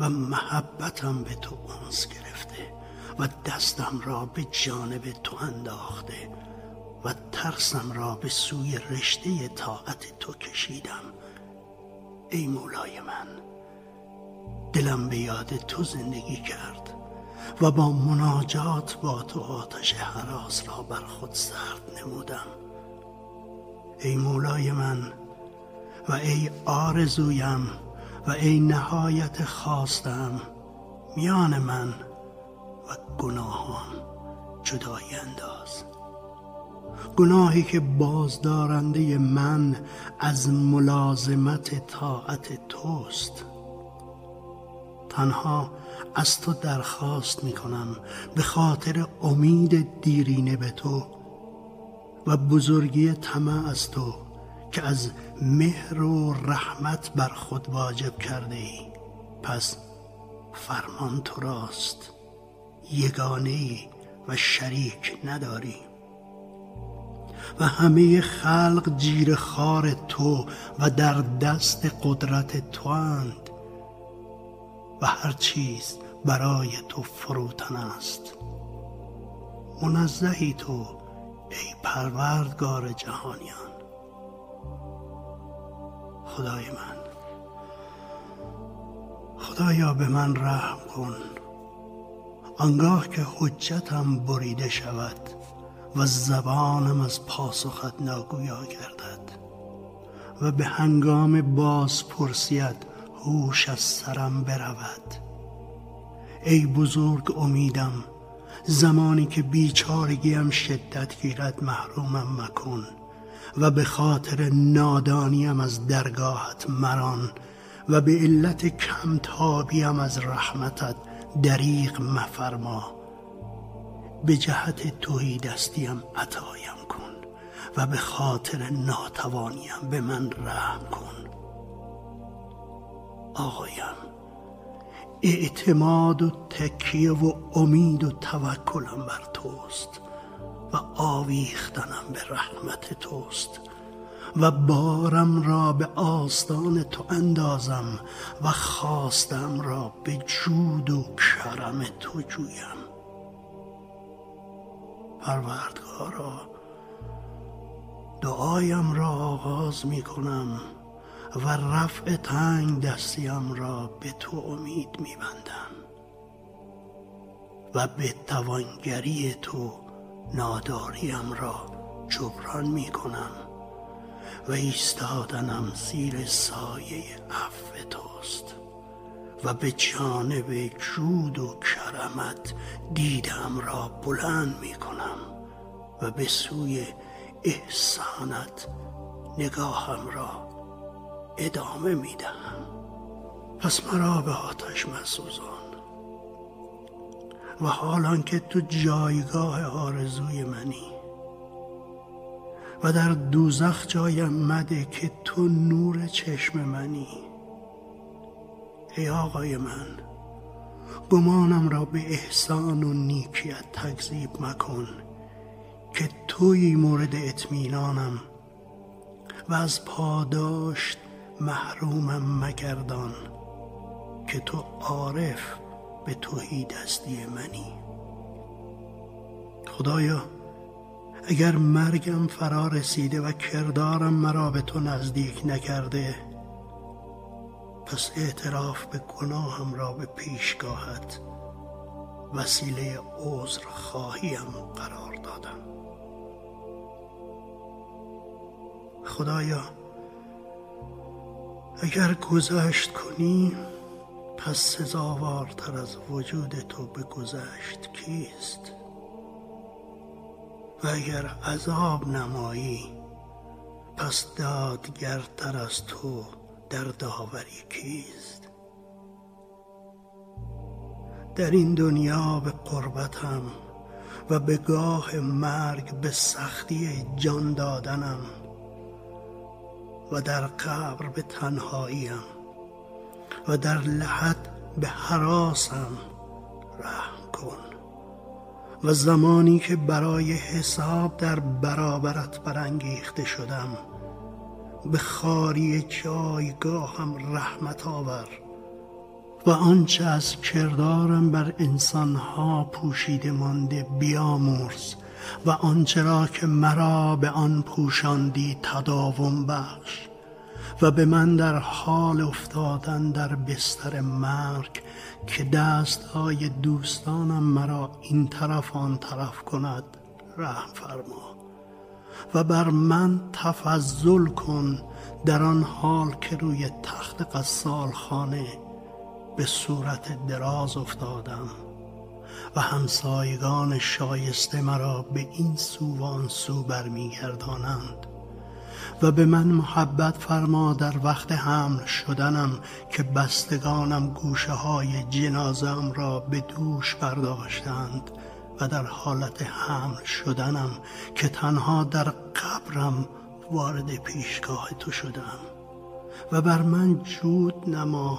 و محبتم به تو اونس گرفته و دستم را به جانب تو انداخته و ترسم را به سوی رشته طاعت تو کشیدم. ای مولای من دلم به یاد تو زندگی کرد. و با مناجات با تو آتش حراس را بر خود سرد نمودم. ای مولای من و ای آرزویم و ای نهایت خواستم میان من و گناهان جدایی انداز. گناهی که بازدارنده من از ملازمت طاعت توست. تنها از تو درخواست می کنم به خاطر امید دیرینه به تو و بزرگی طمع از تو که از مهر و رحمت بر خود واجب کرده ای. پس فرمان تو راست. یگانه ای و شریک نداری. و همه خلق جیر خار تو و در دست قدرت تو اند و هر چیز برای تو فروتن است. منزهی تو ای پروردگار جهانیان. خدای من خدایا به من رحم کن. آنگاه که حجتم بریده شود و زبانم از پاسخت ناگویا گردد و به هنگام باز پرسیت هوش از سرم برود. ای بزرگ امیدم زمانی که بیچارگیم شدت گیرد محرومم مکن و به خاطر نادانیم از درگاهت مران و به علت کمتابیم از رحمتت دریغ مفرما. به جهت توی دستیم عطایم کن و به خاطر ناتوانیم به من رحم کن. آقایم. اعتماد و تکیه و امید و توکلم بر توست و آویختنم به رحمت توست و بارم را به آستان تو اندازم و خواستم را به جود و کرم تو جویم. پروردگارا دعایم را آغاز می کنم. و رفع تنگ دستیم را به تو امید می بندم و به توانگری تو ناداریم را جبران می کنم و ایستادنم زیر سایه عفو توست و به جانب جود و کرمت دیدم را بلند می کنم و به سوی احسانت نگاهم را ادامه می دهم پس مرا به آتش مسوزان. و حالان که تو جایگاه آرزوی منی و در دوزخ جایم مده که تو نور چشم منی. ای آقای من گمانم را به احسان و نیکیت تکذیب مکن که توی مورد اطمینانم و از پاداشت محرومم مگردان که تو عارف به توهی دستی منی. خدایا اگر مرگم فرا رسیده و کردارم مرا به تو نزدیک نکرده پس اعتراف به گناهم را به پیشگاهت وسیله عذر خواهیم قرار دادم. خدایا اگر گذشت کنی پس سزاوارتر از وجود تو به گذشت کیست؟ و اگر عذاب نمایی پس دادگرتر از تو در داوری کیست؟ در این دنیا به قربتم و به گاه مرگ به سختی جان دادنم. و در قبر به تنهاییم و در لحد به حراسم رحم کن. و زمانی که برای حساب در برابرت برانگیخته شدم به خاری جایگاهم رحمت آور و آنچه از کردارم بر انسانها پوشیده مانده بیامرز. و آنچه را که مرا به آن پوشاندی تداوم بخش و به من در حال افتادن در بستر مرگ که دستهای دوستانم مرا این طرف آن طرف کند رحم فرما و بر من تفضل کن در آن حال که روی تخت قصال خانه به صورت دراز افتادم. و همسایگان شایسته مرا به این سو و آن سو برمیگردانند و به من محبت فرما در وقت حمل شدنم که بستگانم گوشه های جنازم را به دوش برداشتند و در حالت حمل شدنم که تنها در قبرم وارد پیشگاه تو شدم و بر من جود نما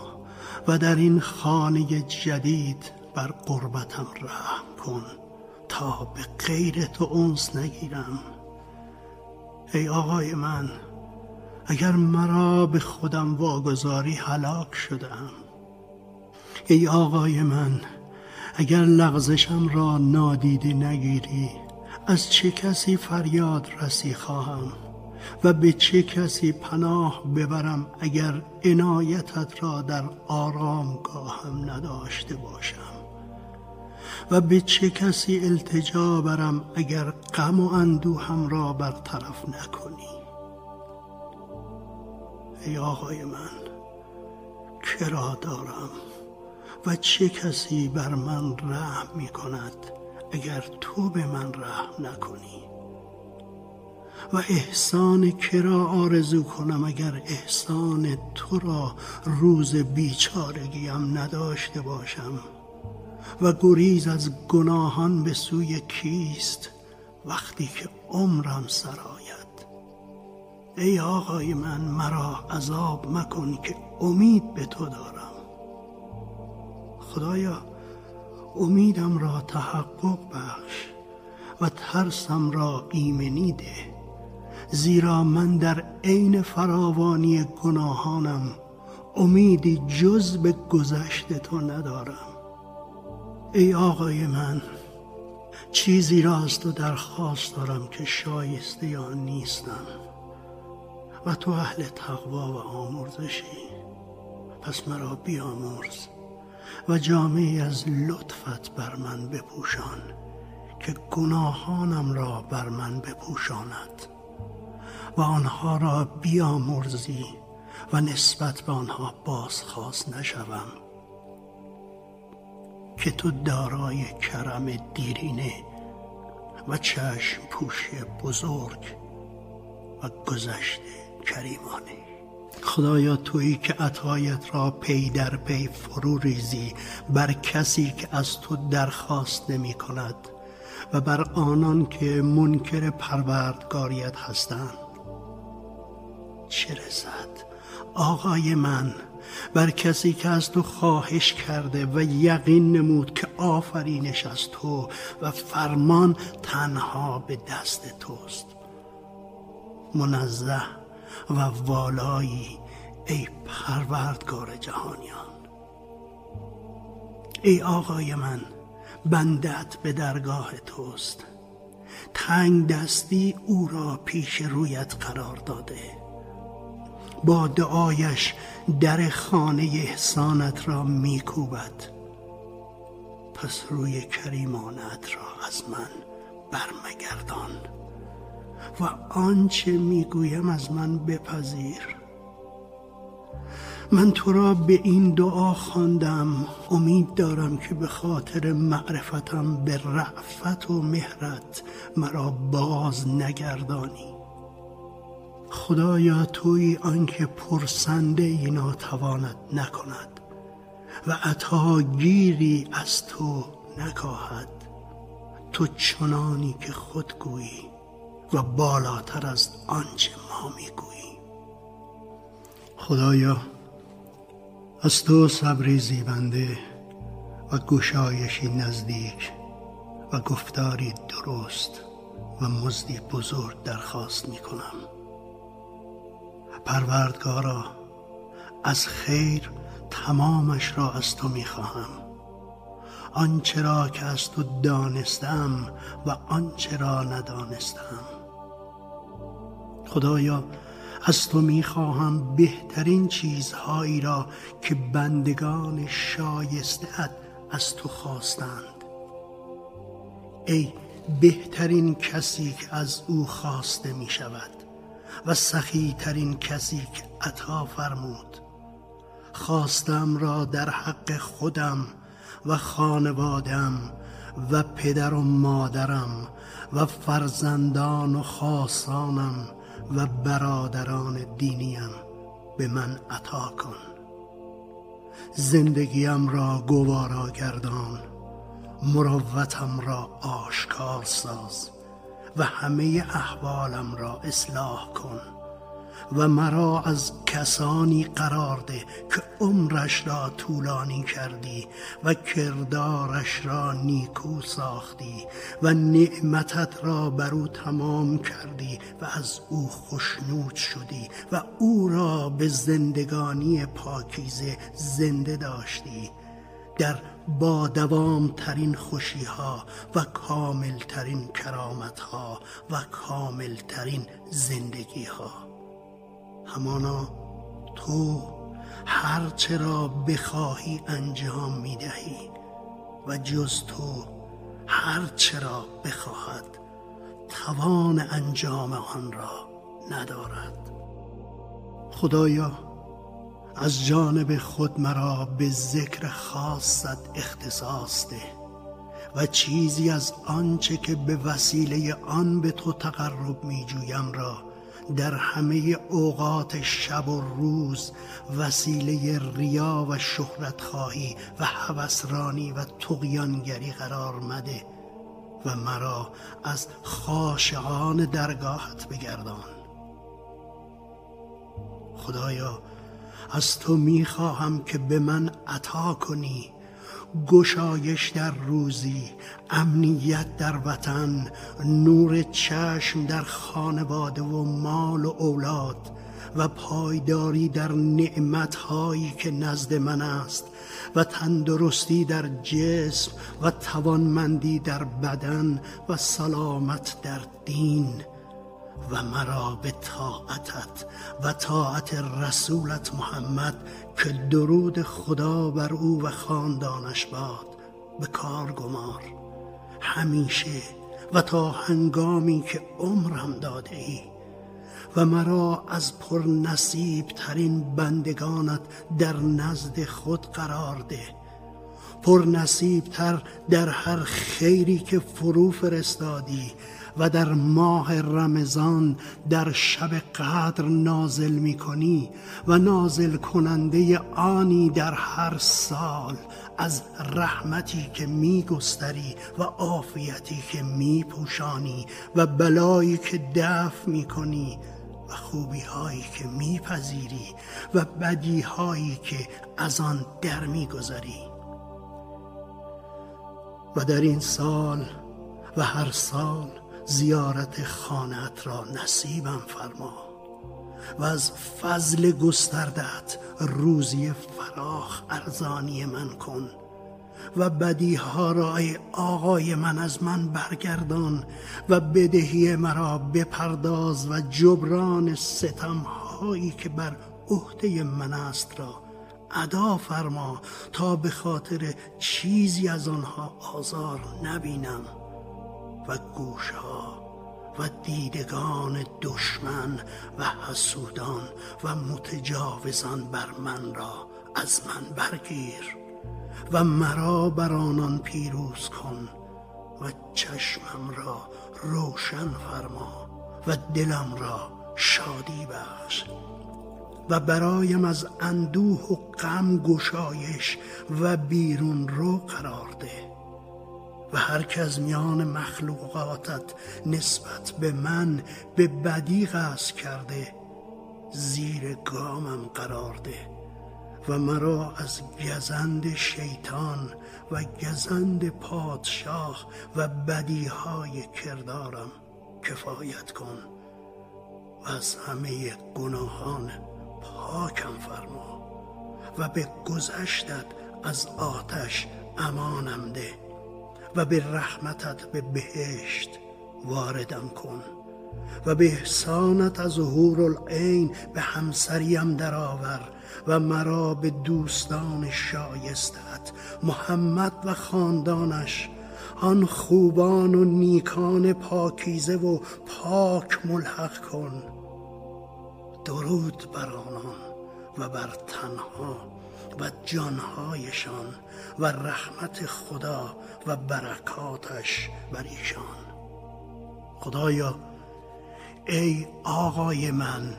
و در این خانه جدید بر قربتم رحم کن تا به غیر تو اونس نگیرم. ای آقای من اگر مرا به خودم واگذاری هلاک شدم ای آقای من اگر لغزشم را نادیده نگیری از چه کسی فریاد رسی خواهم؟ و به چه کسی پناه ببرم اگر عنایتت را در آرامگاهم نداشته باشم؟ و به چه کسی التجا برم اگر غم و اندوهم را برطرف نکنی؟ ای آقای من کرا دارم و چه کسی بر من رحم می کند اگر تو به من رحم نکنی؟ و احسان کرا آرزو کنم اگر احسان تو را روز بیچارگیم نداشته باشم. و گریز از گناهان به سوی کیست وقتی که عمرم سرآید ای آقای من مرا عذاب مکن که امید به تو دارم. خدایا امیدم را تحقق بخش و ترسم را ایمنی ده. زیرا من در عین فراوانی گناهانم امیدی جز به گذشت تو ندارم. ای آقای من چیزی را از تو درخواست دارم که شایسته یا نیستم و تو اهل تقوا و آمرزشی. پس مرا بیامرز و جامعه از لطفت بر من بپوشان که گناهانم را بر من بپوشاند و آنها را بیامرزی و نسبت به آنها بازخواست نشوم. که تو دارای کرم دیرینه و چشم پوشی بزرگ و گذشته کریمانه. خدایا تویی که عطایت را پی در پی فرو ریزی بر کسی که از تو درخواست نمی کند و بر آنان که منکر پروردگاریت هستند. چه رسد؟ آقای من بر کسی که از تو خواهش کرده و یقین نمود که آفرینش از تو و فرمان تنها به دست توست. منزه و والایی ای پروردگار جهانیان. ای آقای من بندت به درگاه توست. تنگ دستی او را پیش رویت قرار داده. با دعایش در خانه احسانت را میکوبد. پس روی کریمانت را از من برمگردان و آنچه می‌گویم از من بپذیر. من تو را به این دعا خواندم. امید دارم که به خاطر معرفتم به رعفت و مهرت مرا باز نگردانی. خدایا توی آنکه پرسنده ای ناتوانت نکند و عطا گیری از تو نکاهد. تو چنانی که خود گویی و بالاتر از آنچه ما می‌گویی. خدایا از تو صبری زیبنده و گشایشی نزدیک و گفتاری درست و مزدی بزرگ درخواست می کنم پروردگارا از خیر تمامش را از تو می خواهم آنچه را که از تو دانستم و آنچه را ندانستم. خدایا از تو می‌خواهم بهترین چیزهایی را که بندگان شایسته از تو خواستند. ای بهترین کسی که از او خواسته می شود و سخی ترین کسی که عطا فرمود. خواستم را در حق خودم و خانوادم و پدر و مادرم و فرزندان و خاصانم و برادران دینیم به من عطا کن. زندگیم را گوارا گردان مروتم را آشکار ساز. و همه احوالم را اصلاح کن و مرا از کسانی قرار ده که عمرش را طولانی کردی و کردارش را نیکو ساختی و نعمتت را بر او تمام کردی و از او خشنود شدی و او را به زندگانی پاکیزه زنده داشتی. در با دوام ترین خوشی ها و کامل ترین کرامت ها و کامل ترین زندگی ها همانا تو هرچه را بخواهی انجام می دهی و جز تو هرچه را بخواهد توان انجام آن را ندارد. خدایا از جانب خود مرا به ذکر خاصت اختصاص ده و چیزی از آنچه که به وسیله آن به تو تقرب می جویم را در همه اوقات شب و روز وسیله ریا و شهرت خواهی و هوسرانی و تقیانگری قرار مده و مرا از خاشعان درگاهت بگردان. خدایا از تو می‌خواهم که به من عطا کنی. گشایش در روزی امنیت در وطن نور چشم در خانواده و مال و اولاد و پایداری در نعمتهایی که نزد من است و تندرستی در جسم و توانمندی در بدن و سلامت در دین. و مرا به طاعتت و طاعت رسولت محمد که درود خدا بر او و خاندانش باد به کار گمار. همیشه و تا هنگامی که عمرم داده ای و مرا از پر نصیب ترین بندگانت در نزد خود قرار ده. پر نصیب تر در هر خیری که فرو فرستادی و در ماه رمضان در شب قدر نازل می کنی و نازل کننده آنی در هر سال از رحمتی که می گستری و عافیتی که می پوشانی و بلایی که دفع می کنی و خوبی هایی که میپذیری و بدی هایی که از آن در می‌گذاری و در این سال و هر سال زیارت خانت را نصیبم فرما و از فضل گستردت روزی فراخ ارزانی من کن و بدیها را ای آقای من از من برگردان و بدهی مرا بپرداز و جبران ستم هایی که بر عهده من است را ادا فرما تا به خاطر چیزی از آنها آزار نبینم. و گوشها و دیدگان دشمن و حسودان و متجاوزان بر من را از من برگیر و مرا بر آنان پیروز کن و چشمم را روشن فرما و دلم را شادی بخش و برایم از اندوه و غم گشایش و بیرون رو قرار ده. و هر که از میان مخلوقاتت نسبت به من به بدی قصد کرده زیر گامم قرار ده و مرا از گزند شیطان و گزند پادشاه و بدیهای کردارم کفایت کن و از همه گناهان پاکم فرما و به گذشتت از آتش امانم ده. و به رحمتت به بهشت واردم کن و به احسانت از ظهور العین به همسریم درآور و مرا به دوستان شایستت محمد و خاندانش آن خوبان و نیکان پاکیزه و پاک ملحق کن. درود بر آنان و بر تنها و جانهایشان و رحمت خدا و برکاتش بر ایشان. خدایا ای آقای من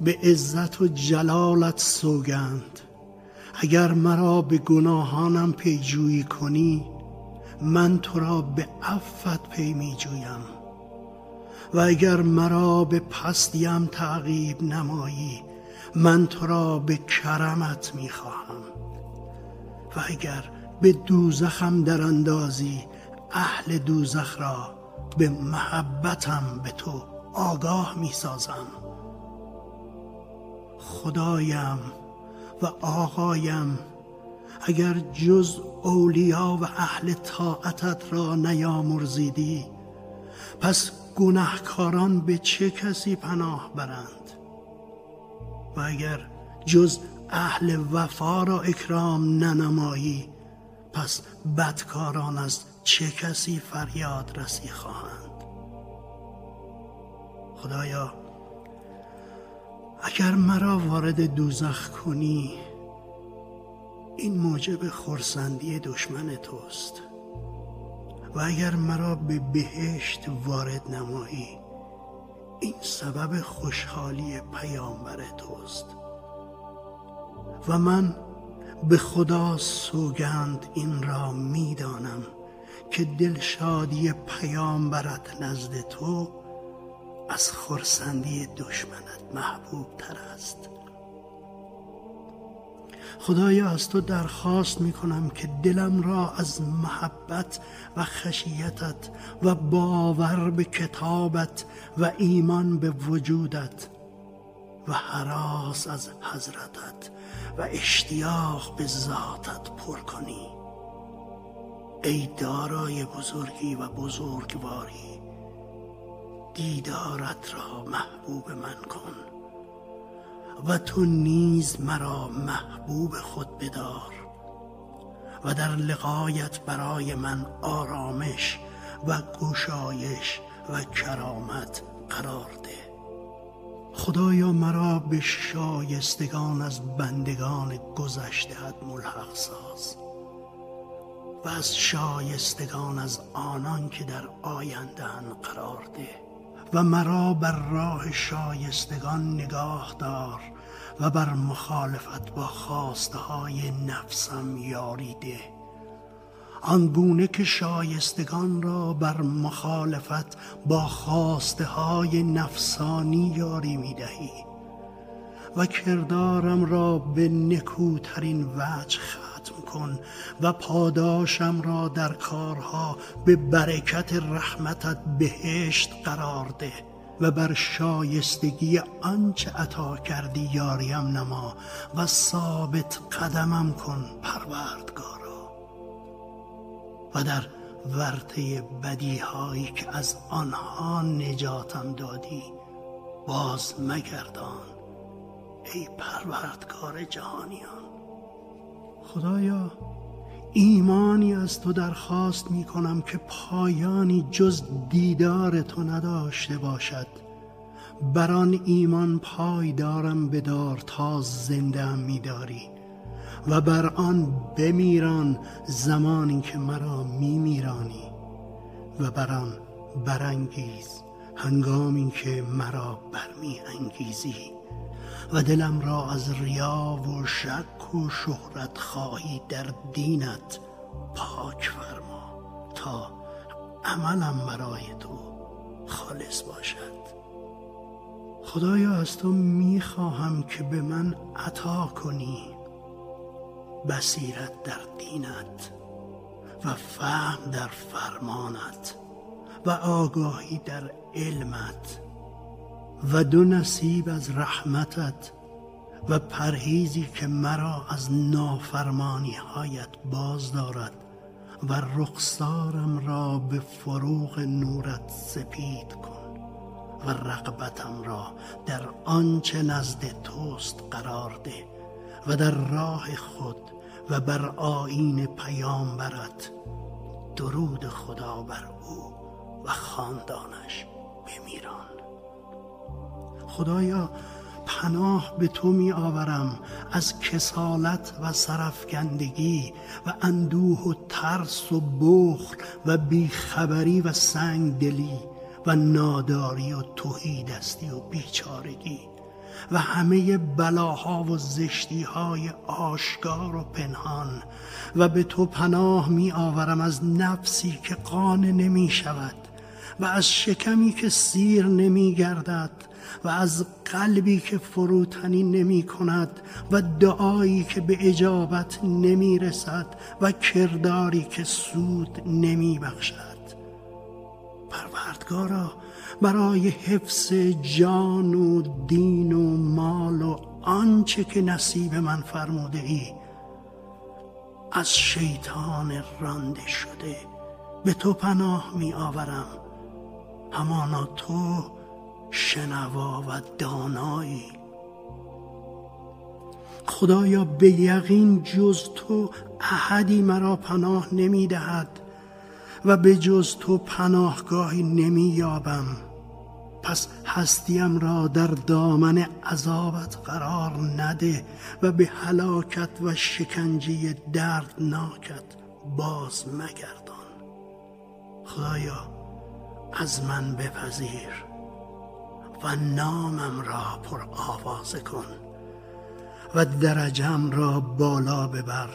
به عزت و جلالت سوگند. اگر مرا به گناهانم پیجویی کنی من تو را به عفت پی می جویم. و اگر مرا به پستیم تعقیب نمایی من تو را به کرمت می‌خواهم. و اگر به دوزخم در اندازی اهل دوزخ را به محبتم به تو آگاه می‌سازم. خدایم و آقایم اگر جز اولیا و اهل طاعتت را نیامرزیدی پس گناهکاران به چه کسی پناه برند؟ و اگر جز اهل وفا را اکرام ننمایی پس بدکاران از چه کسی فریاد رسی خواهند؟ خدایا اگر مرا وارد دوزخ کنی این موجب خورسندی دشمن توست. و اگر مرا به بهشت وارد نمایی این سبب خوشحالی پیامبر توست. و من به خدا سوگند این را می‌دانم که دلشادی پیامبرت نزد تو از خورسندی دشمنت محبوب تر است. خدایا از تو درخواست می کنم که دلم را از محبت و خشیتت و باور به کتابت و ایمان به وجودت و حراس از حضرتت و اشتیاق به ذاتت پر کنی. ای دارای بزرگی و بزرگواری دیدارت را محبوب من کن. و تو نیز مرا محبوب خود بدار و در لقایت برای من آرامش و گشایش و کرامت قرار ده. خدایا مرا به شایستگان از بندگان گذشتهت ملحق ساز و از شایستگان از آنان که در آیندن قرار ده. و مرا بر راه شایستگان نگاه دار و بر مخالفت با خواسته های نفسم یاری ده. آنگونه که شایستگان را بر مخالفت با خواسته های نفسانی یاری می دهی و کردارم را به نکوترین وجه کن و پاداشم را در کارها به برکت رحمتت بهشت قرار ده و بر شایستگی آنچه عطا کردی یاریم نما و ثابت قدمم کن پروردگارا. و در ورطه بدیهایی که از آنها نجاتم دادی باز مگردان ای پروردگار جهانیان. خدایا ایمانی از تو درخواست می کنم که پایانی جز دیدار تو نداشته باشد. بر آن ایمان پای دارم بدار تا زنده می داری و بر آن بمیران زمانی که مرا می میرانی و بر آن برانگیز هنگامی که مرا برمی انگیزی و دلم را از ریا و شک و شهرت خواهی در دینت پاک فرما تا عملم برای تو خالص باشد. خدایا از تو می‌خواهم که به من عطا کنی بصیرت در دینت و فهم در فرمانت و آگاهی در علمت. و دو نصیب از رحمتت و پرهیزی که مرا از نافرمانی هایت باز دارد و رخسارم را به فروغ نورت سپید کن و رقبتم را در آنچه نزد توست قرار ده و در راه خود و بر آین پیامبرت درود خدا بر او و خاندانش بمیران خدایا پناه به تو می آورم از کسالت و سرفکندگی و اندوه و ترس و بخل و بیخبری و سنگ دلی و ناداری و توهی دستی و بیچارگی و همه بلاها و زشتی های آشکار و پنهان و به تو پناه می آورم از نفسی که قانه نمی شود و از شکمی که سیر نمی گردد و از قلبی که فروتنی نمی کند و دعایی که به اجابت نمی رسد و کرداری که سود نمی بخشد. پروردگارا برای حفظ جان و دین و مال و آنچه که نصیب من فرموده ای از شیطان رانده شده به تو پناه می آورم. همانا تو شنوا و دانایی خدایا به یقین جز تو احدی مرا پناه نمی دهد و به جز تو پناهگاهی نمی یابم پس هستیم را در دامن عذابت قرار نده و به هلاکت و شکنجه دردناکت باز مگردان. خدایا از من بپذیر. و نامم را پر آواز کن و درجم را بالا ببر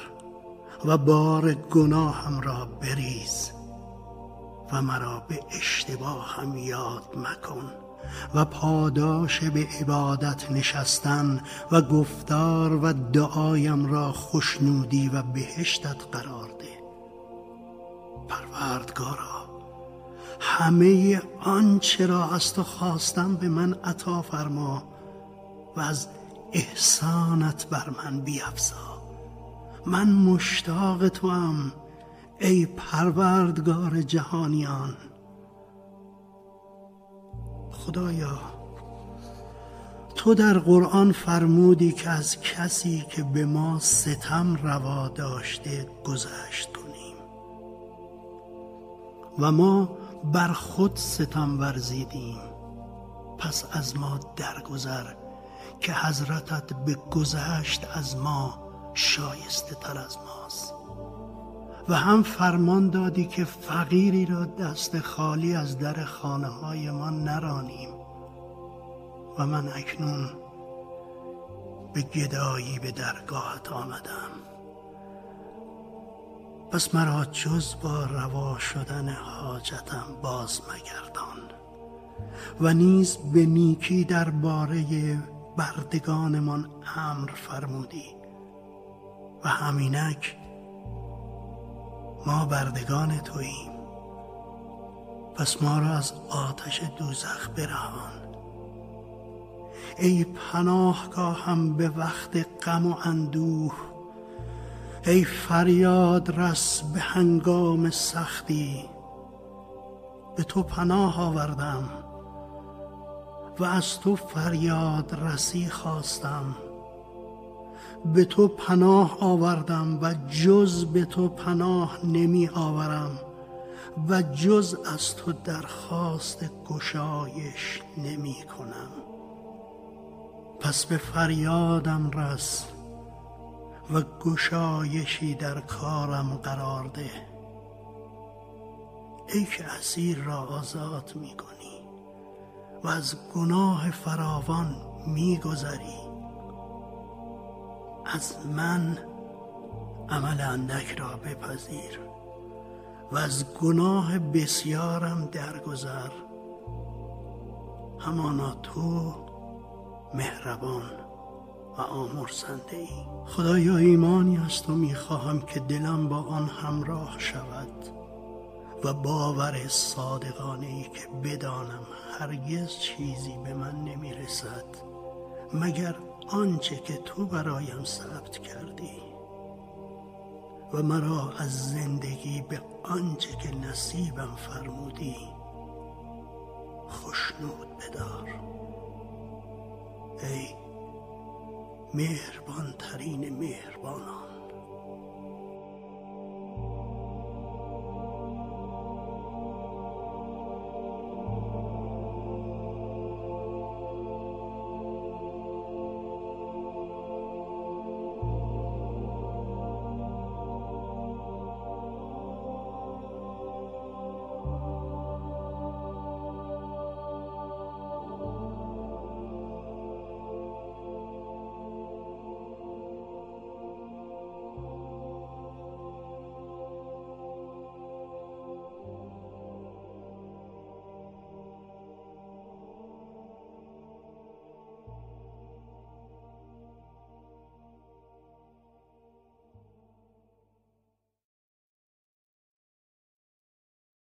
و بار گناهم را بریز و مرا به اشتباهم یاد مکن و پاداش به عبادت نشستن و گفتار و دعایم را خوشنودی و بهشتت قرار ده. پروردگارا همه آنچه را از تو خواستم به من عطا فرما و از احسانت بر من بیافزا من مشتاق تو هم ای پروردگار جهانیان. خدایا تو در قرآن فرمودی که از کسی که به ما ستم روا داشته گذشت کنیم. و ما بر خود ستم ورزیدیم. پس از ما درگذر که حضرتت به گذشت از ما شایسته تر از ماست. و هم فرمان دادی که فقیری را دست خالی از در خانه های ما نرانیم. و من اکنون به گدایی به درگاهت آمدم. پس مرا جز با روا شدن حاجتم باز مگردان و نیز به نیکی درباره بردگانمان امر فرمودی و همینک ما بردگان توییم. پس ما را از آتش دوزخ برهان. ای پناهگاهم به وقت غم و اندوه ای فریاد رس به هنگام سختی به تو پناه آوردم و از تو فریاد رسی خواستم. به تو پناه آوردم و جز به تو پناه نمی آورم و جز از تو درخواست گشایش نمی کنم. پس به فریادم رس و گشایشی در کارم قرار ده. ای که اسیر را آزاد می کنی و از گناه فراوان می گذری از من عمل اندک را بپذیر و از گناه بسیارم درگذر. همانا تو مهربان. و آمرزنده ای. خدایا ایمانی است و می‌خواهم که دلم با آن همراه شود و باور صادقانه ای که بدانم هرگز چیزی به من نمی‌رسد مگر آنچه که تو برایم ثبت کردی. و مرا از زندگی به آنچه که نصیبم فرمودی خشنود بدار. ای مهربان ترین مهربانان.